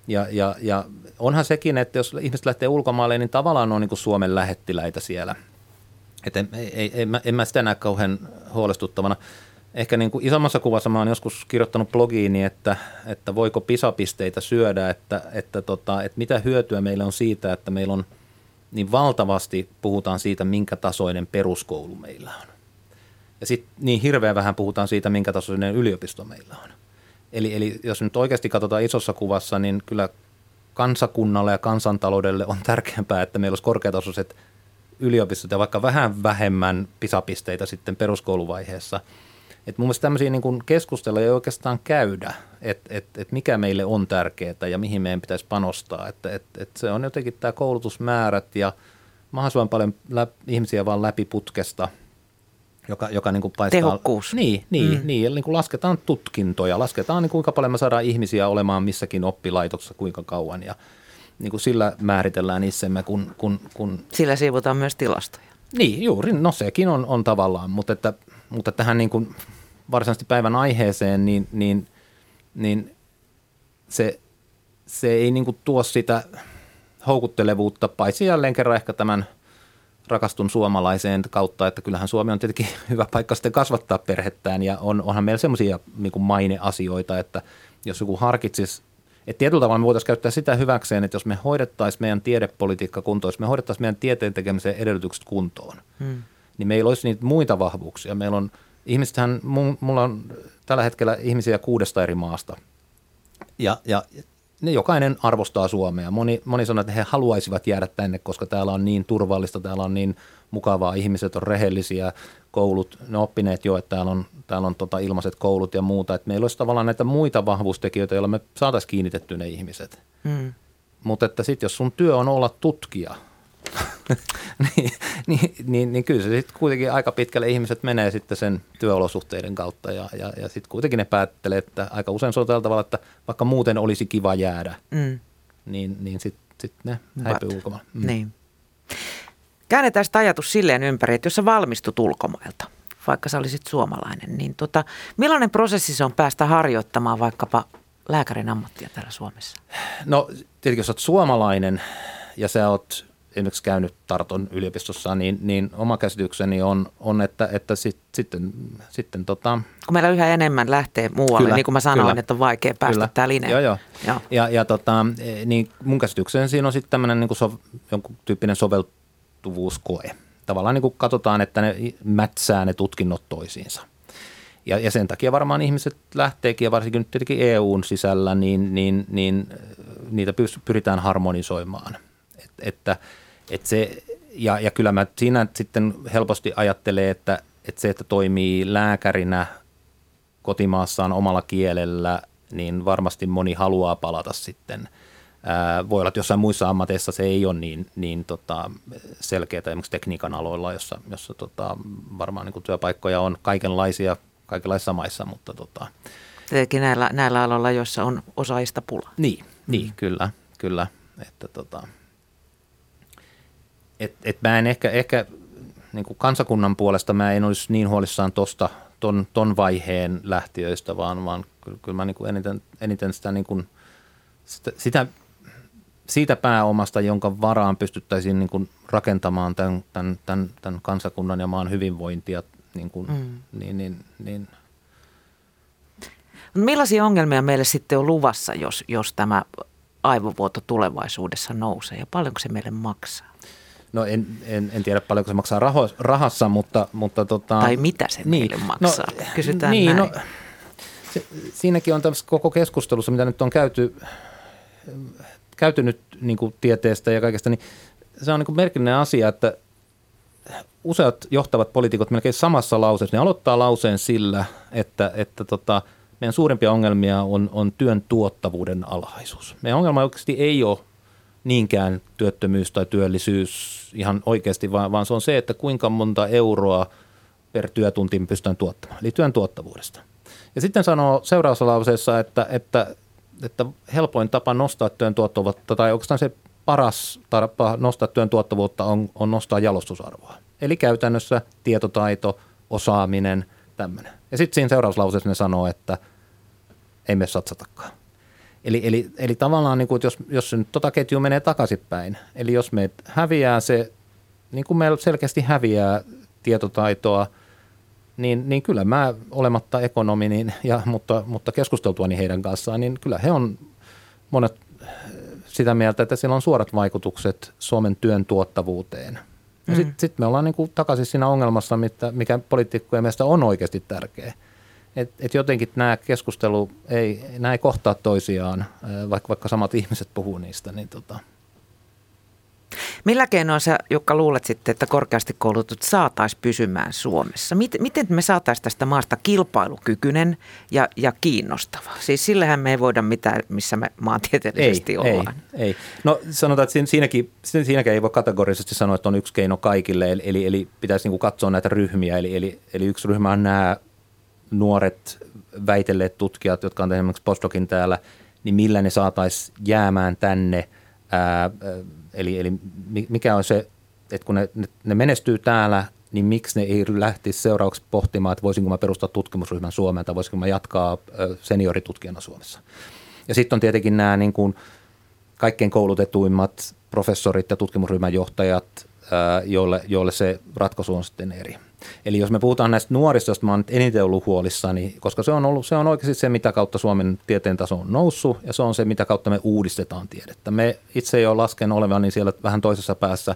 ja, ja, ja onhan sekin, että jos ihmiset lähtee ulkomaille, niin tavallaan on niin Suomen lähettiläitä siellä. Et en, ei, en, mä, en mä sitä näe kauhean huolestuttavana. Ehkä niin kuin isommassa kuvassa mä oon joskus kirjoittanut blogiini, että, että voiko pisapisteitä syödä, että, että, tota, että mitä hyötyä meillä on siitä, että meillä on niin valtavasti puhutaan siitä, minkä tasoinen peruskoulu meillä on. Ja sitten niin hirveän vähän puhutaan siitä, minkä tasoinen yliopisto meillä on. Eli, eli jos nyt oikeasti katsotaan isossa kuvassa, niin kyllä kansakunnalle ja kansantaloudelle on tärkeämpää, että meillä olisi korkeatasoiset yliopistot ja vaikka vähän vähemmän pisapisteitä sitten peruskouluvaiheessa. Et mun mielestä tämmöisiä niin keskustella ei oikeastaan käydä, että et, et mikä meille on tärkeää ja mihin meidän pitäisi panostaa. Että et, et se on jotenkin tämä koulutusmäärät ja mahdollisimman paljon läp, ihmisiä vaan läpi putkesta – joka, joka niin kuin paistaa. Tehokkuus. Niin, niin, mm. niin eli niin kuin lasketaan tutkintoja, lasketaan niin kuinka paljon me saadaan ihmisiä olemaan missäkin oppilaitoksessa, kuinka kauan ja niin kuin sillä määritellään itsemme, kun, kun, kun... Sillä siivotaan myös tilastoja. Niin, juuri, no sekin on, on tavallaan, mutta, että, mutta tähän niin kuin varsinaisesti päivän aiheeseen, niin, niin, niin se, se ei niin kuin tuo sitä houkuttelevuutta, paitsi jälleen kerran ehkä tämän – rakastun suomalaiseen kautta, että kyllähän Suomi on tietenkin hyvä paikka sitten kasvattaa perhettään ja on, onhan meillä semmoisia niin maineasioita, että jos joku harkitsisi, että tietyllä tavalla me voitaisiin käyttää sitä hyväkseen, että jos me hoidettaisiin meidän tiedepolitiikka kuntoon, jos me hoidettaisiin meidän tieteen tekemisen edellytykset kuntoon, hmm. Niin meillä olisi niitä muita vahvuuksia. Meillä on, ihmisethän, mulla on tällä hetkellä ihmisiä kuudesta eri maasta. Ja, ja ne jokainen arvostaa Suomea. Moni, moni sanoo, että he haluaisivat jäädä tänne, koska täällä on niin turvallista, täällä on niin mukavaa, ihmiset on rehellisiä, koulut, ne oppineet jo, että täällä on, täällä on tota ilmaiset koulut ja muuta. Että meillä olisi tavallaan näitä muita vahvuustekijöitä, joilla me saataisiin kiinnitetty ne ihmiset. Hmm. Mutta että sitten jos sun työ on olla tutkija – niin, niin, niin, niin kyllä se sitten kuitenkin aika pitkälle ihmiset menee sitten sen työolosuhteiden kautta ja, ja, ja sitten kuitenkin ne päättelee, että aika usein se on tällä tavalla, että vaikka muuten olisi kiva jäädä, mm. niin, niin sitten sit ne häipyy ulkomaan. Mm. Niin. Käännetään sitä ajatus silleen ympäri, että jos sä valmistut ulkomailta, vaikka sä olisit suomalainen, niin tota, millainen prosessi se on päästä harjoittamaan vaikkapa lääkärin ammattia täällä Suomessa? No tietenkin jos olet suomalainen ja sä oot esimerkiksi käynyt Tarton yliopistossa, niin, niin oma käsitykseni on, on että, että sit, sitten, sitten tota... Kun meillä yhä enemmän lähtee muualle, kyllä, niin kuin mä sanoin, kyllä, että on vaikea päästä kyllä, tää lineen. Joo, joo. joo. Ja, ja tota, niin mun käsitykseni siinä on sitten tämmöinen niin sov, jonkun tyyppinen soveltuvuuskoe. Tavallaan niin kuin katsotaan, että ne mätsää ne tutkinnot toisiinsa. Ja, ja sen takia varmaan ihmiset lähteekin, ja varsinkin nyt tietenkin EUn sisällä, niin, niin, niin niitä pyritään harmonisoimaan. Et, että – et se, ja, ja kyllä mä siinä sitten helposti ajattelen, että, että se, että toimii lääkärinä kotimaassaan omalla kielellä, niin varmasti moni haluaa palata sitten Ää, voi olla, että jossain muissa ammateissa se ei ole niin, niin tota, selkeää, esimerkiksi tekniikan aloilla, jossa, jossa tota, varmaan niin työpaikkoja on kaikenlaisia kaikenlaisissa maissa, mutta tota, Tietenkin näillä, näillä aloilla, joissa on osaajista pula. Niin, niin mm. kyllä, kyllä. Että tota, et, et mä en ehkä, ehkä niin kuin kansakunnan puolesta mä en olisi niin huolissaan tuosta ton, ton vaiheen lähtiöistä, vaan, vaan kyllä, kyllä mä niin kuin eniten, eniten sitä, niin kuin, sitä, sitä, siitä pääomasta, jonka varaan pystyttäisiin niin kuin rakentamaan tämän, tämän, tämän, tämän kansakunnan ja maan hyvinvointia, niin, kuin, mm. niin, niin, niin – Millaisia ongelmia meille sitten on luvassa, jos, jos tämä aivovuoto tulevaisuudessa nousee ja paljonko se meille maksaa? No en, en, en tiedä paljonko se maksaa raho, rahassa, mutta... mutta tota, tai mitä se niin, meille maksaa? No, Kysytään niin, näin. No, se, siinäkin on tässä koko keskustelussa, mitä nyt on käyty, käyty nyt niin kuin tieteestä ja kaikesta, niin se on niin kuin merkillinen asia, että useat johtavat poliitikot melkein samassa lauseessa, ne aloittaa lauseen sillä, että, että tota, – meidän suurimpia ongelmia on, on työn tuottavuuden alhaisuus. Meidän ongelma oikeasti ei ole niinkään työttömyys tai työllisyys ihan oikeasti, vaan, vaan se on se, että kuinka monta euroa per työtunti pystytään tuottamaan, eli työn tuottavuudesta. Ja sitten sanoo seuraavassa lauseessa, että, että, että helpoin tapa nostaa työn tuottavuutta, tai oikeastaan se paras tapa nostaa työn tuottavuutta on, on nostaa jalostusarvoa. Eli käytännössä tietotaito, osaaminen, tämmöinen. Ja sitten siinä seurauslauseessa ne sanoo, että – ei me satsatakaan. Eli, eli, eli tavallaan, niin kuin, jos, jos se nyt tota ketju menee takaisinpäin, eli jos me häviää se, niin kuin meillä selkeästi häviää tietotaitoa, niin, niin kyllä mä olematta ekonomi, niin, ja, mutta, mutta keskusteltuani heidän kanssaan, niin kyllä he on monet sitä mieltä, että sillä on suorat vaikutukset Suomen työn tuottavuuteen. Ja mm. sitten sit me ollaan niin kuin takaisin siinä ongelmassa, mikä poliitikkojen mielestä on oikeasti tärkeä – et, et jotenkin nämä keskustelu ei, nämä ei kohtaa toisiaan, vaikka, vaikka samat ihmiset puhuu niistä. Niin tota. Millä keinoin sä, Jukka, luulet sitten, että korkeasti koulutut saataisiin pysymään Suomessa? Miten, miten me saataisiin tästä maasta kilpailukykyinen ja, ja kiinnostava? Siis sillähän me ei voida mitään, missä me maantieteellisesti ei, ollaan. Ei, ei. No sanotaan, että siinäkin, siinäkin ei voi kategorisesti sanoa, että on yksi keino kaikille, eli, eli, eli pitäisi niin katsoa näitä ryhmiä. Eli, eli, eli yksi ryhmä on nämä nuoret väitelleet tutkijat, jotka on esimerkiksi postdokin täällä, niin millä ne saataisiin jäämään tänne. Ää, eli, eli mikä on se, että kun ne, ne menestyy täällä, niin miksi ne ei lähtisi seuraavaksi pohtimaan, että voisinko mä perustaa tutkimusryhmän Suomeen tai voisinko mä jatkaa senioritutkijana Suomessa. Ja sitten on tietenkin nämä niin kuin kaikkein koulutetuimmat professorit ja tutkimusryhmän johtajat, joille, joille se ratkaisu on sitten eri. Eli jos me puhutaan näistä nuorista, joista mä oon eniten ollut huolissani, koska se on, ollut, se on oikeasti se, mitä kautta Suomen tieteen taso on noussut, ja se on se, mitä kautta me uudistetaan tiedettä. Me itse jo lasken olevan niin siellä vähän toisessa päässä,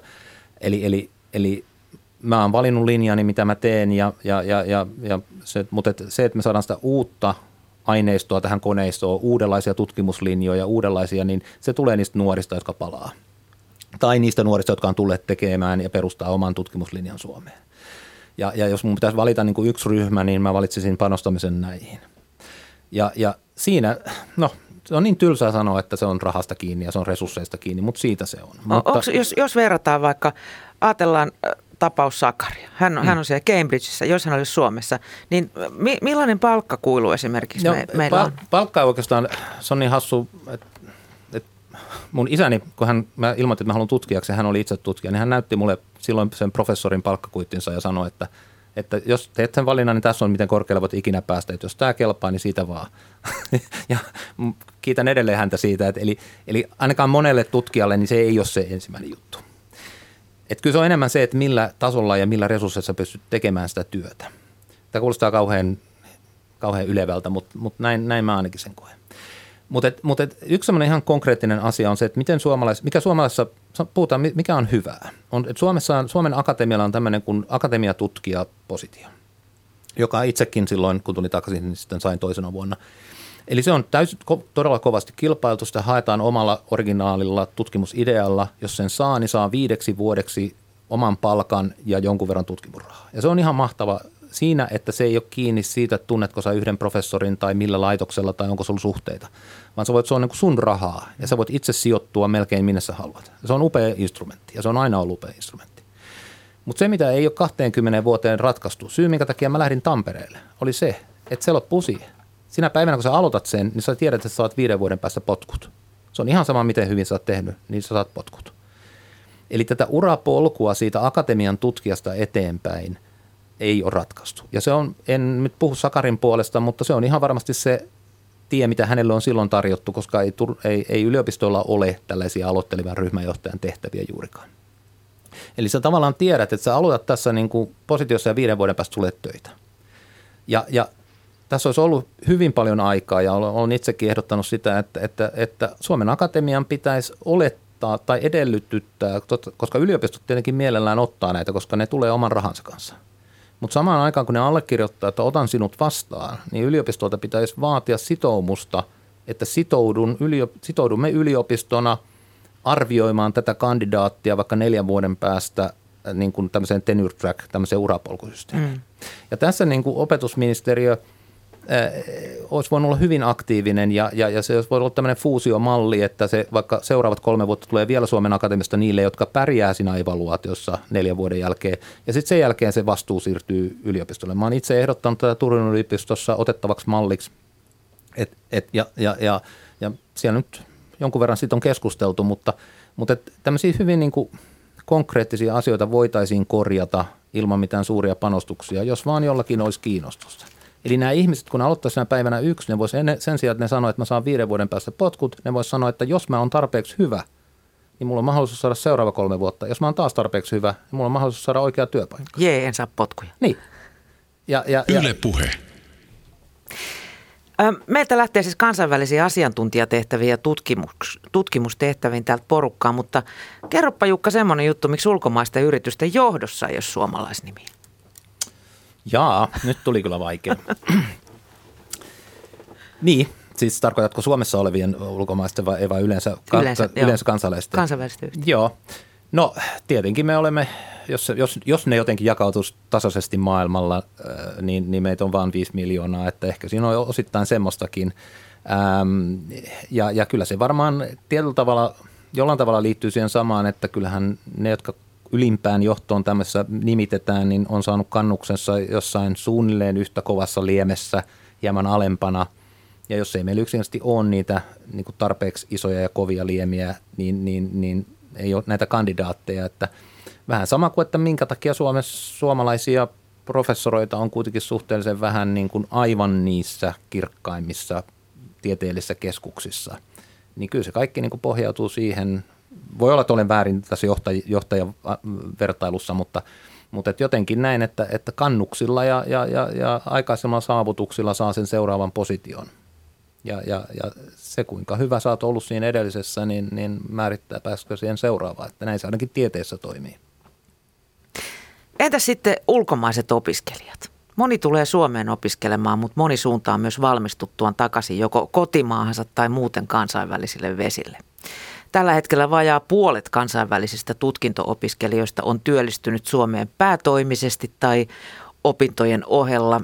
eli, eli, eli mä oon valinnut linjani, mitä mä teen, ja, ja, ja, ja, ja se, mutta et se, että me saadaan sitä uutta aineistoa tähän koneistoon, uudenlaisia tutkimuslinjoja, uudenlaisia, niin se tulee niistä nuorista, jotka palaa. Tai niistä nuorista, jotka on tulleet tekemään ja perustaa oman tutkimuslinjan Suomeen. Ja, ja jos mun pitäisi valita niin kuin yksi ryhmä, niin mä valitsisin panostamisen näihin. Ja, ja siinä, no se on niin tylsää sanoa, että se on rahasta kiinni ja se on resursseista kiinni, mutta siitä se on. Mutta... Onks, jos, jos verrataan vaikka, ajatellaan tapaus Sakaria. Hän, hmm. hän on siellä Cambridgeissa, jos hän olisi Suomessa, niin mi, millainen palkkakuilu esimerkiksi no, me, meillä on? Palkka oikeastaan, se on niin hassu, että mun isäni, kun hän, mä ilmoitin, että mä haluan tutkijaksi, hän oli itse tutkija, niin hän näytti mulle silloin sen professorin palkkakuittinsa ja sanoi, että, että jos teet sen valinnan, niin tässä on miten korkealle voit ikinä päästä, että jos tämä kelpaa, niin siitä vaan. ja kiitän edelleen häntä siitä, että eli, eli ainakaan monelle tutkijalle, niin se ei ole se ensimmäinen juttu. Että kyllä se on enemmän se, että millä tasolla ja millä resursseissa pystyt tekemään sitä työtä. Tämä kuulostaa kauhean, kauhean ylevältä, mutta, mutta näin, näin mä ainakin sen koen. Mutta mut yksi semmoinen ihan konkreettinen asia on se, että miten suomalais, mikä suomalaisessa, puhutaan, mikä on hyvää. On, että Suomessa, Suomen akatemialla on tämmöinen kuin akatemiatutkija-positio, joka itsekin silloin, kun tuli takaisin, niin sitten sain toisena vuonna. Eli se on täysin, todella kovasti kilpailtu, sitä haetaan omalla originaalilla tutkimusidealla. Jos sen saa, niin saa viideksi vuodeksi oman palkan ja jonkun verran tutkimusrahaa. Ja se on ihan mahtava siinä, että se ei ole kiinni siitä, että tunnetko sä yhden professorin tai millä laitoksella tai onko sulla suhteita, vaan sä voit, se on niin sun rahaa ja sä voit itse sijoittua melkein minne sä haluat. Se on upea instrumentti ja se on aina ollut upea instrumentti. Mutta se, mitä ei ole 20 vuoteen ratkaistu, syy minkä takia mä lähdin Tampereelle, oli se, että se loppuu siihen. Sinä päivänä, kun sä aloitat sen, niin sä tiedät, että sä saat viiden vuoden päästä potkut. Se on ihan sama, miten hyvin sä oot tehnyt, niin sä saat potkut. Eli tätä urapolkua siitä akatemian tutkijasta eteenpäin ei ole ratkaistu. Ja se on, en nyt puhu Sakarin puolesta, mutta se on ihan varmasti se tie, mitä hänelle on silloin tarjottu, koska ei, ei, ei yliopistolla ole tällaisia aloittelevan ryhmäjohtajan tehtäviä juurikaan. Eli sä tavallaan tiedät, että sä aloitat tässä niin kuin positiossa ja viiden vuoden päästä tulee töitä. Ja, ja tässä olisi ollut hyvin paljon aikaa ja olen itsekin ehdottanut sitä, että, että, että Suomen Akatemian pitäisi olettaa tai edellytyttää, koska yliopistot tietenkin mielellään ottaa näitä, koska ne tulee oman rahansa kanssa. Mutta samaan aikaan, kun ne allekirjoittaa, että otan sinut vastaan, niin yliopistolta pitäisi vaatia sitoumusta, että sitoudun, yliop- sitoudumme yliopistona arvioimaan tätä kandidaattia vaikka neljän vuoden päästä niin kuin tämmöiseen tenure track, tämmöiseen urapolkusysteemiin. Mm. Ja tässä niin kuin opetusministeriö – olisi voinut olla hyvin aktiivinen ja, ja, ja se olisi voinut olla tämmöinen fuusiomalli, että se vaikka seuraavat kolme vuotta tulee vielä Suomen Akatemiasta niille, jotka pärjää siinä evaluaatiossa neljän vuoden jälkeen. Ja sitten sen jälkeen se vastuu siirtyy yliopistolle. Mä oon itse ehdottanut tätä Turun yliopistossa otettavaksi malliksi. Et, et, ja, ja, ja, ja siellä nyt jonkun verran siitä on keskusteltu, mutta, mutta tämmöisiä hyvin niin kuin konkreettisia asioita voitaisiin korjata ilman mitään suuria panostuksia, jos vaan jollakin olisi kiinnostusta. Eli nämä ihmiset, kun ne aloittaa siinä päivänä yksi, ne voisi sen sijaan, että ne sanoo, että mä saan viiden vuoden päästä potkut, ne voisi sanoa, että jos mä oon tarpeeksi hyvä, niin mulla on mahdollisuus saada seuraava kolme vuotta. Jos mä oon taas tarpeeksi hyvä, niin mulla on mahdollisuus saada oikea työpaikka. Jee, en saa potkuja. Niin. Ja, ja, ja. Yle puhe. Meiltä lähtee siis kansainvälisiä asiantuntijatehtäviä ja tutkimus, tutkimustehtäviin täältä porukkaa, mutta kerropa Jukka semmoinen juttu, miksi ulkomaisten yritysten johdossa ei ole suomalaisnimiä. Jaa, nyt tuli kyllä vaikea. niin, siis tarkoitatko Suomessa olevien ulkomaisten vai, vai yleensä, yleensä, ka, yleensä kansalaisten? Kansainvälisesti Joo. No tietenkin me olemme, jos, jos, jos ne jotenkin jakautuisi tasaisesti maailmalla, äh, niin, niin meitä on vain 5 miljoonaa, että ehkä siinä on osittain semmoistakin. Ähm, ja, ja kyllä se varmaan tietyllä tavalla, jollain tavalla liittyy siihen samaan, että kyllähän ne, jotka ylimpään johtoon tämmöisessä nimitetään, niin on saanut kannuksensa jossain suunnilleen yhtä kovassa liemessä, hieman alempana. Ja jos ei meillä yksinkertaisesti ole niitä niin kuin tarpeeksi isoja ja kovia liemiä, niin, niin, niin ei ole näitä kandidaatteja. Että vähän sama kuin, että minkä takia Suomessa suomalaisia professoroita on kuitenkin suhteellisen vähän niin kuin aivan niissä kirkkaimmissa tieteellisissä keskuksissa. Niin kyllä se kaikki niin kuin pohjautuu siihen voi olla, että olen väärin tässä johtaj- johtajan vertailussa, mutta, mutta et jotenkin näin, että, että kannuksilla ja, ja, ja, ja aikaisemmalla saavutuksilla saa sen seuraavan position. Ja, ja, ja se, kuinka hyvä sä oot ollut siinä edellisessä, niin, niin määrittää pääskö siihen seuraavaan. Että näin se ainakin tieteessä toimii. Entä sitten ulkomaiset opiskelijat? Moni tulee Suomeen opiskelemaan, mutta moni suuntaa myös valmistuttuaan takaisin joko kotimaahansa tai muuten kansainvälisille vesille. Tällä hetkellä vajaa puolet kansainvälisistä tutkinto-opiskelijoista on työllistynyt Suomeen päätoimisesti tai opintojen ohella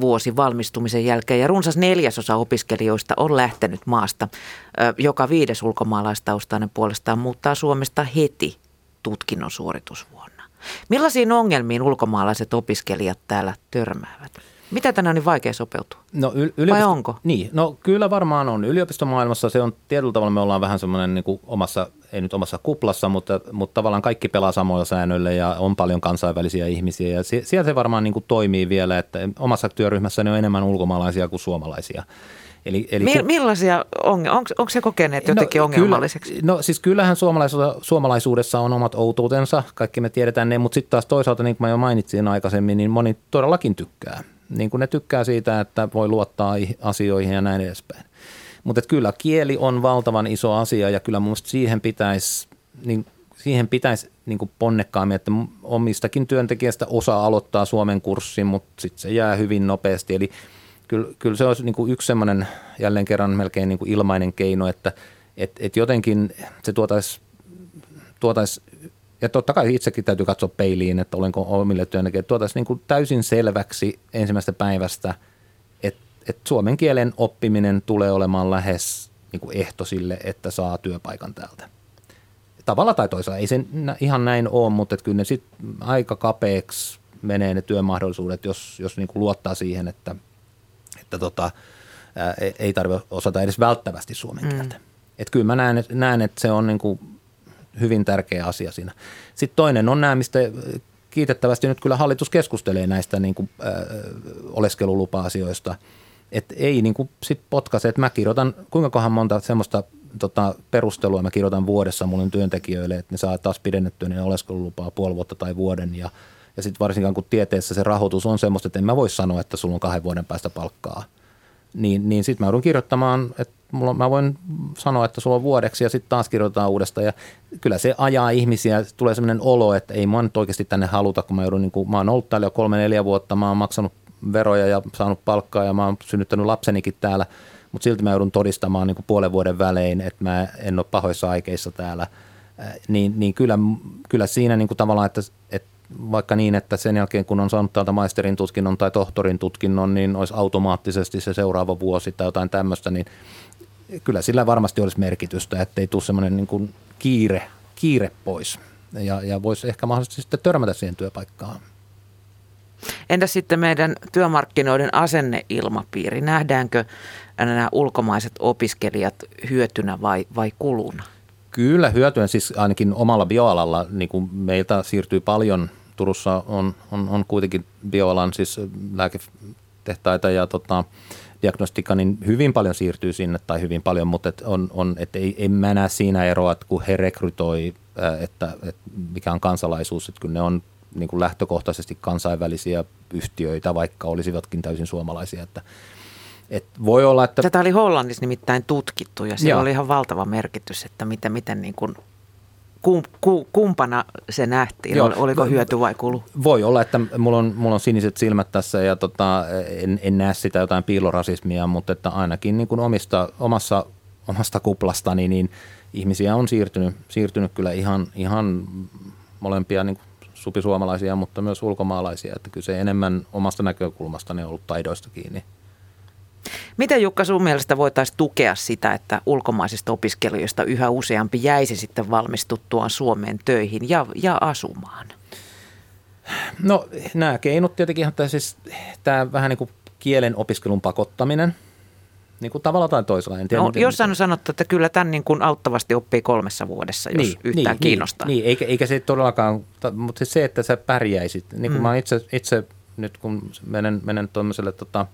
vuosi valmistumisen jälkeen ja runsas neljäsosa opiskelijoista on lähtenyt maasta. Joka viides ulkomaalaistaustainen puolestaan muuttaa Suomesta heti tutkinnon suoritusvuonna. Millaisiin ongelmiin ulkomaalaiset opiskelijat täällä törmäävät? Mitä tänään on niin vaikea sopeutua? No, yl- yliopisto- Vai onko? Niin, no kyllä varmaan on. Yliopistomaailmassa se on tietyllä tavalla, me ollaan vähän semmoinen niin kuin omassa, ei nyt omassa kuplassa, mutta, mutta tavallaan kaikki pelaa samoilla säännöillä ja on paljon kansainvälisiä ihmisiä. Ja siellä se varmaan niin kuin toimii vielä, että omassa työryhmässä on enemmän ulkomaalaisia kuin suomalaisia. Eli, eli Mi- millaisia ongelmia? Onko, onko se kokeneet no, jotenkin no, ongelmalliseksi? Kyllä, no siis kyllähän suomalaisuudessa, suomalaisuudessa on omat outuutensa, kaikki me tiedetään ne, mutta sitten taas toisaalta, niin kuin mä jo mainitsin aikaisemmin, niin moni todellakin tykkää niin kuin ne tykkää siitä, että voi luottaa asioihin ja näin edespäin. Mutta kyllä kieli on valtavan iso asia ja kyllä minusta siihen pitäisi, niin siihen pitäisi niin kuin ponnekkaammin, että omistakin työntekijästä osa aloittaa Suomen kurssin, mutta sitten se jää hyvin nopeasti. Eli kyllä, kyllä se olisi niin kuin yksi semmoinen jälleen kerran melkein niin kuin ilmainen keino, että et, et jotenkin se tuotaisi tuotais ja totta kai itsekin täytyy katsoa peiliin, että olenko omille työntekijöille. Tuotaisiin niin kuin täysin selväksi ensimmäisestä päivästä, että, että suomen kielen oppiminen tulee olemaan lähes niin kuin ehto sille, että saa työpaikan täältä. Tavalla tai toisella, ei se ihan näin ole, mutta että kyllä ne sitten aika kapeaksi menee ne työmahdollisuudet, jos, jos niin kuin luottaa siihen, että, että tota, ää, ei tarvitse osata edes välttävästi suomen kieltä. Mm. Että kyllä mä näen, näen, että se on niin kuin hyvin tärkeä asia siinä. Sitten toinen on nämä, mistä kiitettävästi nyt kyllä hallitus keskustelee näistä niin kuin, äh, oleskelulupa-asioista. Että ei niin kuin sit potkaise, että mä kirjoitan, kuinka kohan monta semmoista tota, perustelua mä kirjoitan vuodessa mulle työntekijöille, että ne saa taas pidennettyä niin oleskelulupaa puoli vuotta tai vuoden ja, ja sitten varsinkaan kun tieteessä se rahoitus on semmoista, että en mä voi sanoa, että sulla on kahden vuoden päästä palkkaa. Niin, niin sitten mä joudun kirjoittamaan, että mulla, mä voin sanoa, että sulla on vuodeksi ja sitten taas kirjoitetaan uudestaan. Ja kyllä se ajaa ihmisiä, tulee sellainen olo, että ei mua nyt oikeasti tänne haluta, kun mä joudun, niin kuin, mä oon ollut täällä jo kolme neljä vuotta, mä oon maksanut veroja ja saanut palkkaa ja mä oon synnyttänyt lapsenikin täällä, mutta silti mä joudun todistamaan niin kuin puolen vuoden välein, että mä en ole pahoissa aikeissa täällä. Niin, niin kyllä, kyllä siinä niin kuin tavallaan, että, että vaikka niin, että sen jälkeen kun on saanut täältä maisterin tutkinnon tai tohtorin tutkinnon, niin olisi automaattisesti se seuraava vuosi tai jotain tämmöistä, niin kyllä sillä varmasti olisi merkitystä, että ei tule semmoinen niin kuin kiire, kiire pois ja, ja voisi ehkä mahdollisesti sitten törmätä siihen työpaikkaan. Entä sitten meidän työmarkkinoiden asenneilmapiiri? Nähdäänkö nämä ulkomaiset opiskelijat hyötynä vai, vai kuluna? Kyllä hyötynä, siis ainakin omalla bioalalla niin kuin meiltä siirtyy paljon. Turussa on, on, on kuitenkin bioalan siis lääketehtaita ja tota, diagnostiikka, niin hyvin paljon siirtyy sinne, tai hyvin paljon, mutta et on, on, et ei, en mä näe siinä eroa, että kun he rekrytoi, että, että mikä on kansalaisuus, että kyllä ne on niin kuin lähtökohtaisesti kansainvälisiä yhtiöitä, vaikka olisivatkin täysin suomalaisia, että et voi olla, että... Tätä oli Hollannissa nimittäin tutkittu ja se oli ihan valtava merkitys, että miten, miten niin kuin kumpana se nähtiin? Joo, Oliko hyöty vai kulu? Voi olla, että mulla on, mulla on siniset silmät tässä ja tota, en, en näe sitä jotain piilorasismia, mutta että ainakin niin kuin omista, omassa, omasta kuplastani niin ihmisiä on siirtynyt, siirtynyt kyllä ihan, ihan molempia niin kuin supisuomalaisia, mutta myös ulkomaalaisia. Että kyllä se enemmän omasta näkökulmasta on ollut taidoista kiinni. Miten Jukka sun mielestä voitaisiin tukea sitä, että ulkomaisista opiskelijoista yhä useampi jäisi sitten valmistuttuaan Suomeen töihin ja, ja asumaan? No nämä keinot tietenkin, että siis tämä vähän niin kuin kielen opiskelun pakottaminen, niin kuin tavalla tai toisella. En tiedä, no, jossain on sanottu, että kyllä tämän niin kuin auttavasti oppii kolmessa vuodessa, jos niin, yhtään niin, kiinnostaa. Niin, eikä, eikä se todellakaan, mutta se, että sä pärjäisit, niin kuin mm. mä itse, itse nyt kun menen, menen tuommoiselle tota,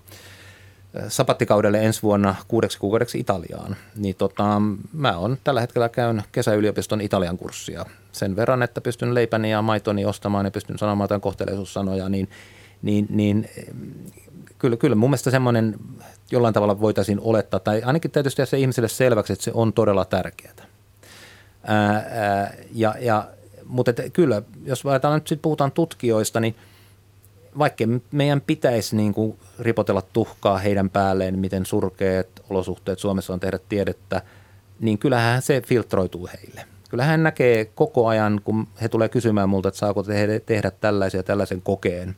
sapattikaudelle ensi vuonna kuudeksi kuukaudeksi Italiaan, niin tota, mä on tällä hetkellä käyn kesäyliopiston Italian kurssia. Sen verran, että pystyn leipäni ja maitoni ostamaan ja pystyn sanomaan jotain kohteleisuussanoja, niin, niin, niin kyllä, kyllä mun mielestä semmoinen jollain tavalla voitaisiin olettaa, tai ainakin täytyy tehdä se ihmiselle selväksi, että se on todella tärkeää. Ää, ää, ja, ja, mutta että kyllä, jos ajatellaan nyt sit puhutaan tutkijoista, niin – vaikka meidän pitäisi niin kuin ripotella tuhkaa heidän päälleen, miten surkeat olosuhteet Suomessa on tehdä tiedettä, niin kyllähän se filtroituu heille. Kyllähän hän näkee koko ajan, kun he tulee kysymään multa, että saako tehdä, tehdä tällaisen ja tällaisen kokeen,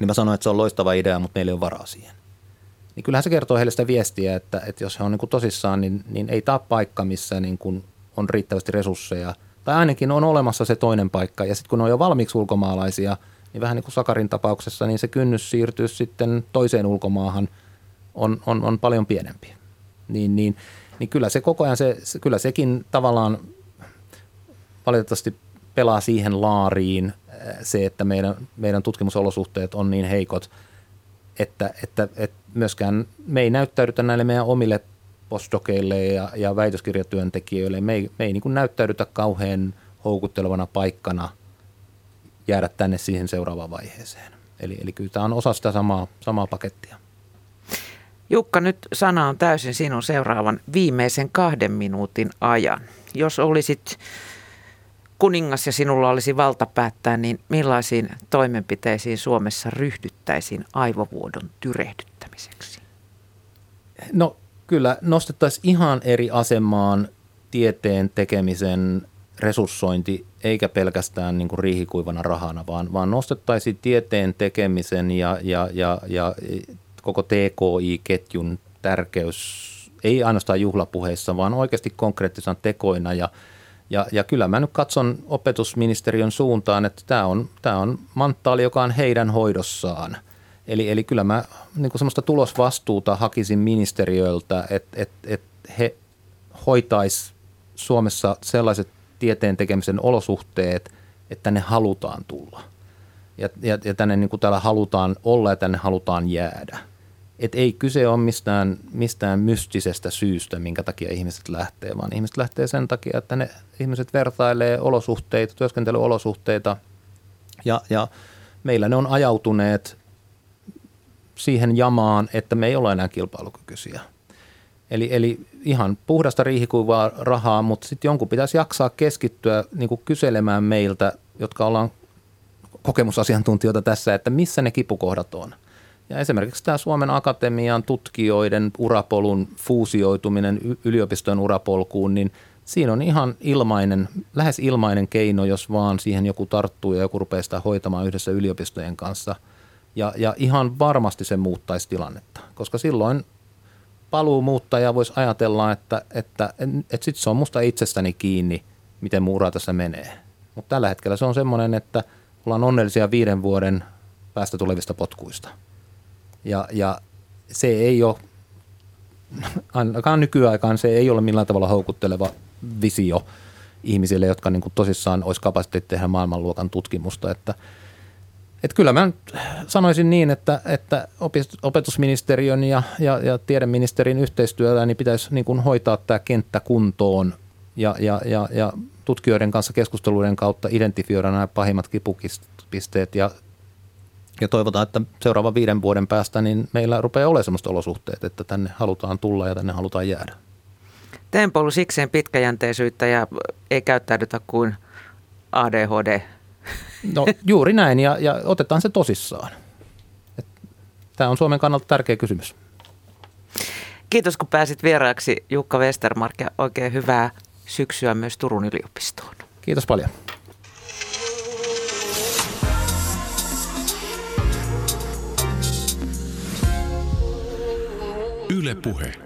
niin mä sanoin, että se on loistava idea, mutta meillä ei ole varaa siihen. Niin kyllähän se kertoo heille sitä viestiä, että, että jos he on niin kuin tosissaan, niin, niin ei taa paikka, missä niin kuin on riittävästi resursseja. Tai ainakin on olemassa se toinen paikka. Ja sitten kun on jo valmiiksi ulkomaalaisia – niin vähän niin kuin Sakarin tapauksessa, niin se kynnys siirtyä sitten toiseen ulkomaahan on, on, on paljon pienempi. Niin, niin, niin kyllä se koko ajan, se, kyllä sekin tavallaan valitettavasti pelaa siihen laariin äh, se, että meidän, meidän tutkimusolosuhteet on niin heikot, että, että, että myöskään me ei näyttäydytä näille meidän omille postdokeille ja, ja väitöskirjatyöntekijöille. Me ei, me ei niin näyttäydytä kauhean houkuttelevana paikkana – jäädä tänne siihen seuraavaan vaiheeseen. Eli, eli kyllä tämä on osa sitä samaa, samaa pakettia. Jukka, nyt sana on täysin sinun seuraavan viimeisen kahden minuutin ajan. Jos olisit kuningas ja sinulla olisi valta päättää, niin millaisiin toimenpiteisiin Suomessa ryhdyttäisiin aivovuodon tyrehdyttämiseksi? No kyllä nostettaisiin ihan eri asemaan tieteen tekemisen resurssointi eikä pelkästään niin kuin riihikuivana rahana, vaan, vaan nostettaisiin tieteen tekemisen ja, ja, ja, ja koko TKI-ketjun tärkeys ei ainoastaan juhlapuheissa, vaan oikeasti konkreettisena tekoina ja ja, ja kyllä mä nyt katson opetusministeriön suuntaan, että tämä on, tämä on manttaali, joka on heidän hoidossaan. Eli, eli kyllä mä niin kuin semmoista tulosvastuuta hakisin ministeriöltä, että, että, että he hoitais Suomessa sellaiset tieteen tekemisen olosuhteet, että ne halutaan tulla. Ja, ja, ja tänne niin kuin täällä halutaan olla ja tänne halutaan jäädä. Et ei kyse ole mistään, mistään mystisestä syystä, minkä takia ihmiset lähtee, vaan ihmiset lähtee sen takia, että ne ihmiset vertailee olosuhteita, työskentelyolosuhteita ja, ja meillä ne on ajautuneet siihen jamaan, että me ei ole enää kilpailukykyisiä. Eli, eli ihan puhdasta riihikuivaa rahaa, mutta sitten jonkun pitäisi jaksaa keskittyä niin kuin kyselemään meiltä, jotka ollaan kokemusasiantuntijoita tässä, että missä ne kipukohdat on. Ja esimerkiksi tämä Suomen Akatemian tutkijoiden urapolun fuusioituminen yliopistojen urapolkuun, niin siinä on ihan ilmainen, lähes ilmainen keino, jos vaan siihen joku tarttuu ja joku rupeaa sitä hoitamaan yhdessä yliopistojen kanssa. Ja, ja ihan varmasti se muuttaisi tilannetta, koska silloin paluumuuttaja voisi ajatella, että, että, että sitten se on musta itsestäni kiinni, miten mun ura tässä menee. Mutta tällä hetkellä se on semmoinen, että ollaan onnellisia viiden vuoden päästä tulevista potkuista. Ja, ja se ei ole, ainakaan nykyaikaan se ei ole millään tavalla houkutteleva visio ihmisille, jotka niin kuin tosissaan olisi kapasiteetti tehdä maailmanluokan tutkimusta. Että, että kyllä mä sanoisin niin, että, että opetusministeriön ja, ja, ja tiedeministerin yhteistyöllä niin pitäisi niin kuin hoitaa tämä kenttä kuntoon ja, ja, ja, ja tutkijoiden kanssa keskusteluiden kautta identifioida nämä pahimmat kipupisteet ja ja toivotaan, että seuraavan viiden vuoden päästä niin meillä rupeaa olemaan sellaiset olosuhteet, että tänne halutaan tulla ja tänne halutaan jäädä. Tempo ollut sikseen pitkäjänteisyyttä ja ei käyttäydytä kuin ADHD. No juuri näin ja, ja otetaan se tosissaan. Tämä on Suomen kannalta tärkeä kysymys. Kiitos kun pääsit vieraaksi Jukka Westermark ja oikein hyvää syksyä myös Turun yliopistoon. Kiitos paljon. Yle Puhe.